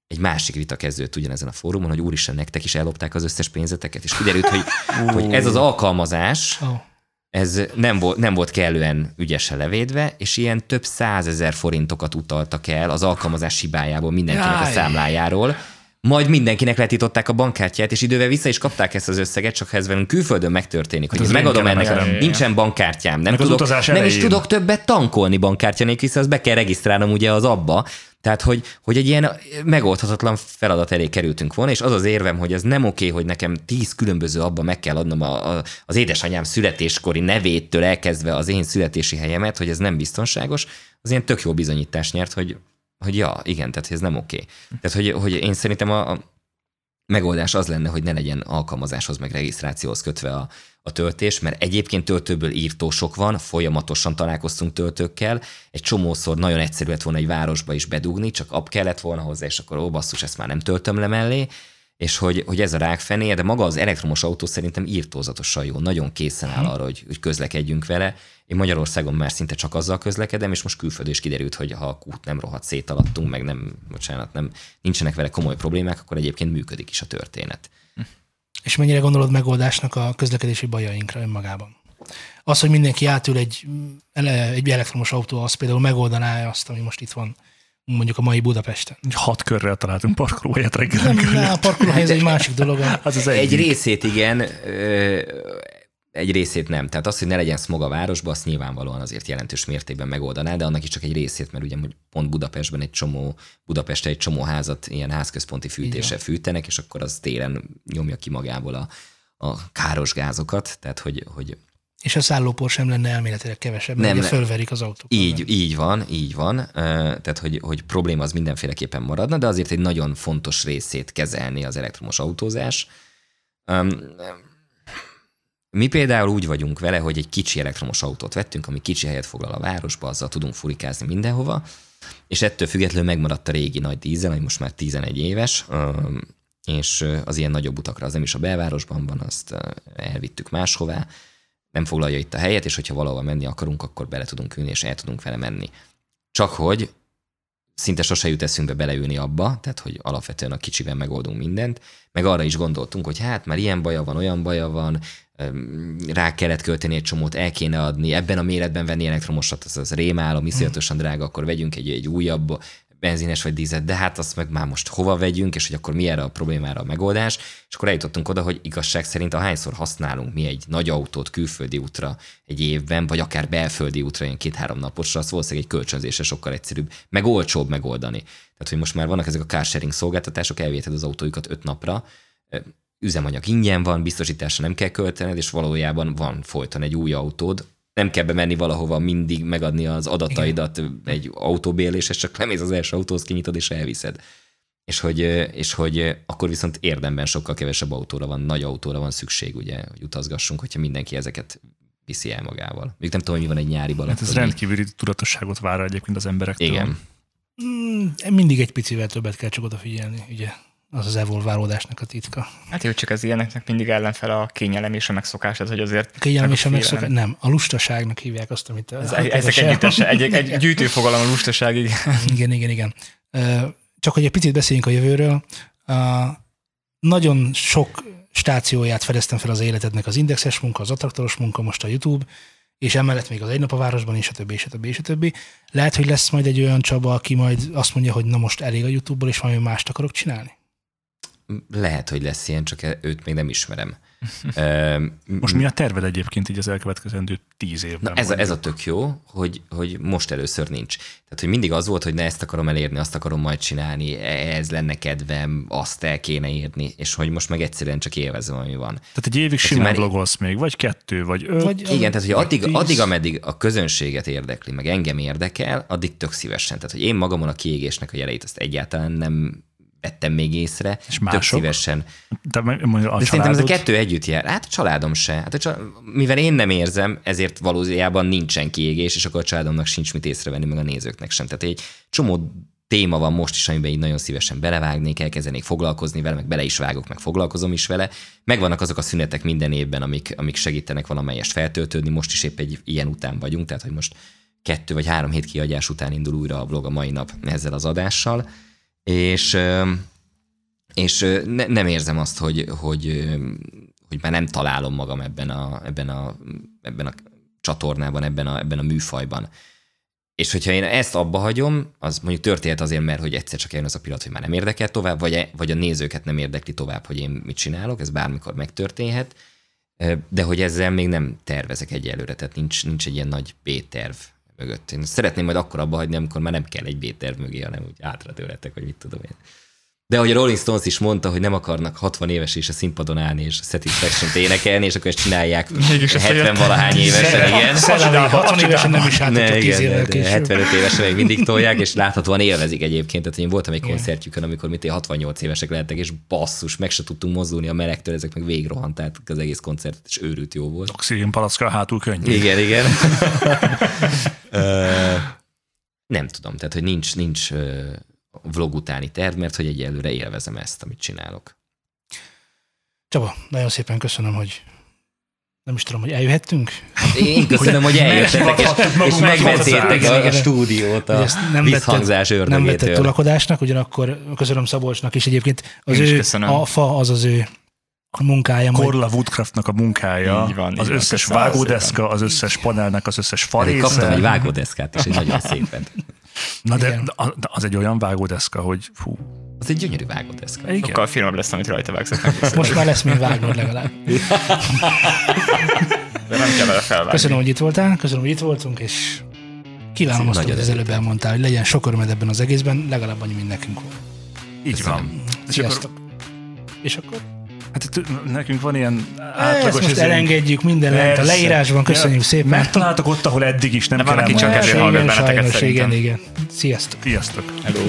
egy másik vita kezdődött ugyanezen a fórumon, hogy úristen, nektek is ellopták az összes pénzeteket, és kiderült, hogy, hogy ez az alkalmazás, Oh. Ez nem volt, nem volt kellően ügyesen levédve, és ilyen több százezer forintokat utaltak el az alkalmazás hibájából mindenkinek a Jaj. számlájáról, majd mindenkinek letították a bankkártyát, és idővel vissza is kapták ezt az összeget, csak ha ez velünk külföldön megtörténik, hogy Hát az megadom ennek, nekem. nincsen bankkártyám, nem, tudok, nem is elején. tudok többet tankolni bankkártya nélkül, hiszen azt be kell regisztrálnom ugye az abba, tehát, hogy, hogy egy ilyen megoldhatatlan feladat elé kerültünk volna, és az az érvem, hogy ez nem oké, hogy nekem tíz különböző abba meg kell adnom a, a, az édesanyám születéskori nevétől elkezdve az én születési helyemet, hogy ez nem biztonságos, az ilyen tök jó bizonyítás nyert, hogy, hogy ja, igen, tehát ez nem oké. Tehát, hogy, hogy én szerintem a, a megoldás az lenne, hogy ne legyen alkalmazáshoz meg regisztrációhoz kötve a, a töltés, mert egyébként töltőből írtósok van, folyamatosan találkoztunk töltőkkel, egy csomószor nagyon egyszerű lett volna egy városba is bedugni, csak app kellett volna hozzá, és akkor ó, basszus, ezt már nem töltöm le mellé, és hogy, hogy ez a rákfené, de maga az elektromos autó szerintem írtózatosan jó, nagyon készen áll arra, hogy, hogy közlekedjünk vele. Én Magyarországon már szinte csak azzal közlekedem, és most külföldön is kiderült, hogy ha a kút nem rohadt szét alattunk, meg nem, bocsánat, nem, nincsenek vele komoly problémák, akkor egyébként működik is a történet. És mennyire gondolod megoldásnak a közlekedési bajainkra önmagában? Az, hogy mindenki átül egy, egy elektromos autó, az például megoldaná azt, ami most itt van, mondjuk a mai Budapesten. Hat körrel találtunk parkolóhelyet reggel. Nem, ne, a parkolóhely ez egy másik dolog. Az az Egy részét igen, egy részét nem. Tehát az, hogy ne legyen smog a városban, azt nyilvánvalóan azért jelentős mértékben megoldaná, de annak is csak egy részét, mert ugye pont Budapestben egy csomó, Budapesten egy csomó házat ilyen házközponti fűtéssel fűtenek, és akkor az téren nyomja ki magából a, a káros gázokat, tehát hogy, hogy És a szállópor sem lenne elméletileg kevesebb, Nem, mert fölverik az autót. Így, így van, így van. Tehát, hogy, hogy probléma az mindenféleképpen maradna, de azért egy nagyon fontos részét kezelni az elektromos autózás. Mi például úgy vagyunk vele, hogy egy kicsi elektromos autót vettünk, ami kicsi helyet foglal a városba, azzal tudunk furikázni mindenhova, és ettől függetlenül megmaradt a régi nagy dízel, ami most már 11 éves, és az ilyen nagyobb utakra, az nem is a belvárosban van, azt elvittük máshová, nem foglalja itt a helyet, és hogyha valahol menni akarunk, akkor bele tudunk ülni, és el tudunk vele menni. Csak hogy szinte sose jut eszünkbe beleülni abba, tehát hogy alapvetően a kicsivel megoldunk mindent, meg arra is gondoltunk, hogy hát már ilyen baja van, olyan baja van, rá kellett költeni egy csomót, el kéne adni, ebben a méretben venni elektromosat, az, az rémálom, iszonyatosan drága, akkor vegyünk egy, egy újabb benzines vagy dízet, de hát azt meg már most hova vegyünk, és hogy akkor mi erre a problémára a megoldás, és akkor eljutottunk oda, hogy igazság szerint ahányszor használunk mi egy nagy autót külföldi útra egy évben, vagy akár belföldi útra, ilyen két-három naposra, az valószínűleg egy kölcsönzésre sokkal egyszerűbb, meg olcsóbb megoldani. Tehát, hogy most már vannak ezek a carsharing szolgáltatások, elvéted az autójukat öt napra, üzemanyag ingyen van, biztosításra nem kell költened, és valójában van folyton egy új autód, nem kell bemenni valahova mindig megadni az adataidat Igen. egy autóbérléshez, csak lemész az első autóhoz, kinyitod és elviszed. És hogy, és hogy akkor viszont érdemben sokkal kevesebb autóra van, nagy autóra van szükség, ugye, hogy utazgassunk, hogyha mindenki ezeket viszi el magával. Még nem tudom, hogy mi van egy nyári Balaton. Hát ez rendkívüli tudatosságot vár egyébként az emberektől. Igen. Mm, mindig egy picivel többet kell csak odafigyelni, ugye az az evolválódásnak a titka. Hát jó, csak az ilyeneknek mindig ellenfele a kényelem és a megszokás, ez, hogy azért... A kényelem és a megszokás, nem, a lustaságnak hívják azt, amit... Ez, ezek együttes, egy, egy gyűjtőfogalom a lustaság, igen. Igen, igen, igen. Csak hogy egy picit beszéljünk a jövőről, nagyon sok stációját fedeztem fel az életednek az indexes munka, az attraktoros munka, most a YouTube, és emellett még az egy nap a városban, és a többi, és a többi, és a többi. Lehet, hogy lesz majd egy olyan Csaba, aki majd azt mondja, hogy na most elég a YouTube-ból, és valami mást akarok csinálni? Lehet, hogy lesz ilyen, csak őt még nem ismerem. most mi a terved egyébként így az elkövetkezendő tíz évben? Na ez, a, ez a tök jó, hogy, hogy most először nincs. Tehát, hogy mindig az volt, hogy ne ezt akarom elérni, azt akarom majd csinálni, ez lenne kedvem, azt el kéne írni, és hogy most meg egyszerűen csak élvezem, ami van. Tehát egy évig simán már... blogolsz még, vagy kettő, vagy öt. Vagy, igen, tehát hogy addig, addig, ameddig a közönséget érdekli, meg engem érdekel, addig tök szívesen. Tehát, hogy én magamon a kiégésnek a jeleit azt egyáltalán nem vettem még észre. És mások? Tök szívesen. De, a De szerintem ez a kettő együtt jár. Hát a családom se. Hát a család, mivel én nem érzem, ezért valójában nincsen kiégés, és akkor a családomnak sincs mit észrevenni, meg a nézőknek sem. Tehát egy csomó téma van most is, amiben így nagyon szívesen belevágnék, elkezdenék foglalkozni vele, meg bele is vágok, meg foglalkozom is vele. Megvannak azok a szünetek minden évben, amik, amik segítenek valamelyest feltöltődni. Most is épp egy ilyen után vagyunk, tehát hogy most kettő vagy három hét kiadás után indul újra a blog a mai nap ezzel az adással és, és ne, nem érzem azt, hogy, hogy, hogy már nem találom magam ebben a, ebben a, ebben a csatornában, ebben a, ebben a műfajban. És hogyha én ezt abba hagyom, az mondjuk történt azért, mert hogy egyszer csak eljön az a pillanat, hogy már nem érdekel tovább, vagy, e, vagy a nézőket nem érdekli tovább, hogy én mit csinálok, ez bármikor megtörténhet, de hogy ezzel még nem tervezek egyelőre, tehát nincs, nincs egy ilyen nagy B-terv mögött. Én szeretném majd akkor abba hagyni, amikor már nem kell egy B-terv mögé, hanem úgy átra tőletek, vagy mit tudom én. De ahogy a Rolling Stones is mondta, hogy nem akarnak 60 éves és a színpadon állni és a Satisfaction-t énekelni, és akkor ezt csinálják 70 valahány évesen, igen. 60 évesen nem is ne, igen, de 75 évesen még mindig tolják, és láthatóan élvezik egyébként. Tehát én voltam egy koncertjükön, amikor mit 68 évesek lehettek, és basszus, meg se tudtunk mozdulni a melegtől, ezek meg végrohanták az egész koncert, és őrült jó volt. Oxigén palacka hátul könnyű. Igen, igen. nem tudom, tehát hogy nincs, nincs vlog utáni terv, mert hogy egyelőre élvezem ezt, amit csinálok. Csaba, nagyon szépen köszönöm, hogy nem is tudom, hogy eljöhettünk. Én köszönöm, hogy eljöttetek, és, és megvettétek a, a stúdiót a nem visszhangzás vetted, Nem vetett tulakodásnak, ugyanakkor köszönöm Szabolcsnak is egyébként. Az ő, a fa az az ő munkája. Korla Woodcraftnak a munkája, így van, az így összes vágódeszka, az összes panelnek, az összes farésze. Kaptam egy vágódeszkát is, egy nagyon szépen. Na de, de az egy olyan vágódeszka, hogy fú. Az egy gyönyörű vágódeszka. Igen. Sokkal finomabb lesz, amit rajta vágsz. Most már lesz, mint vágnod legalább. De nem kell vele felvágni. Köszönöm, hogy itt voltál, köszönöm, hogy itt voltunk, és kívánom azt, hogy az előbb elmondtál, hogy legyen sok örömed ebben az egészben, legalább annyi, mint nekünk volt. Így köszönöm. van. Sziasztok. És akkor? Hát itt nekünk van ilyen átlagos... Ezt most elengedjük minden lent a leírásban, köszönjük ja. szépen. Megtaláltok ott, ahol eddig is nem kell van, aki csak ezért hallgat benneteket Igen, igen. Sziasztok. Sziasztok. Hello.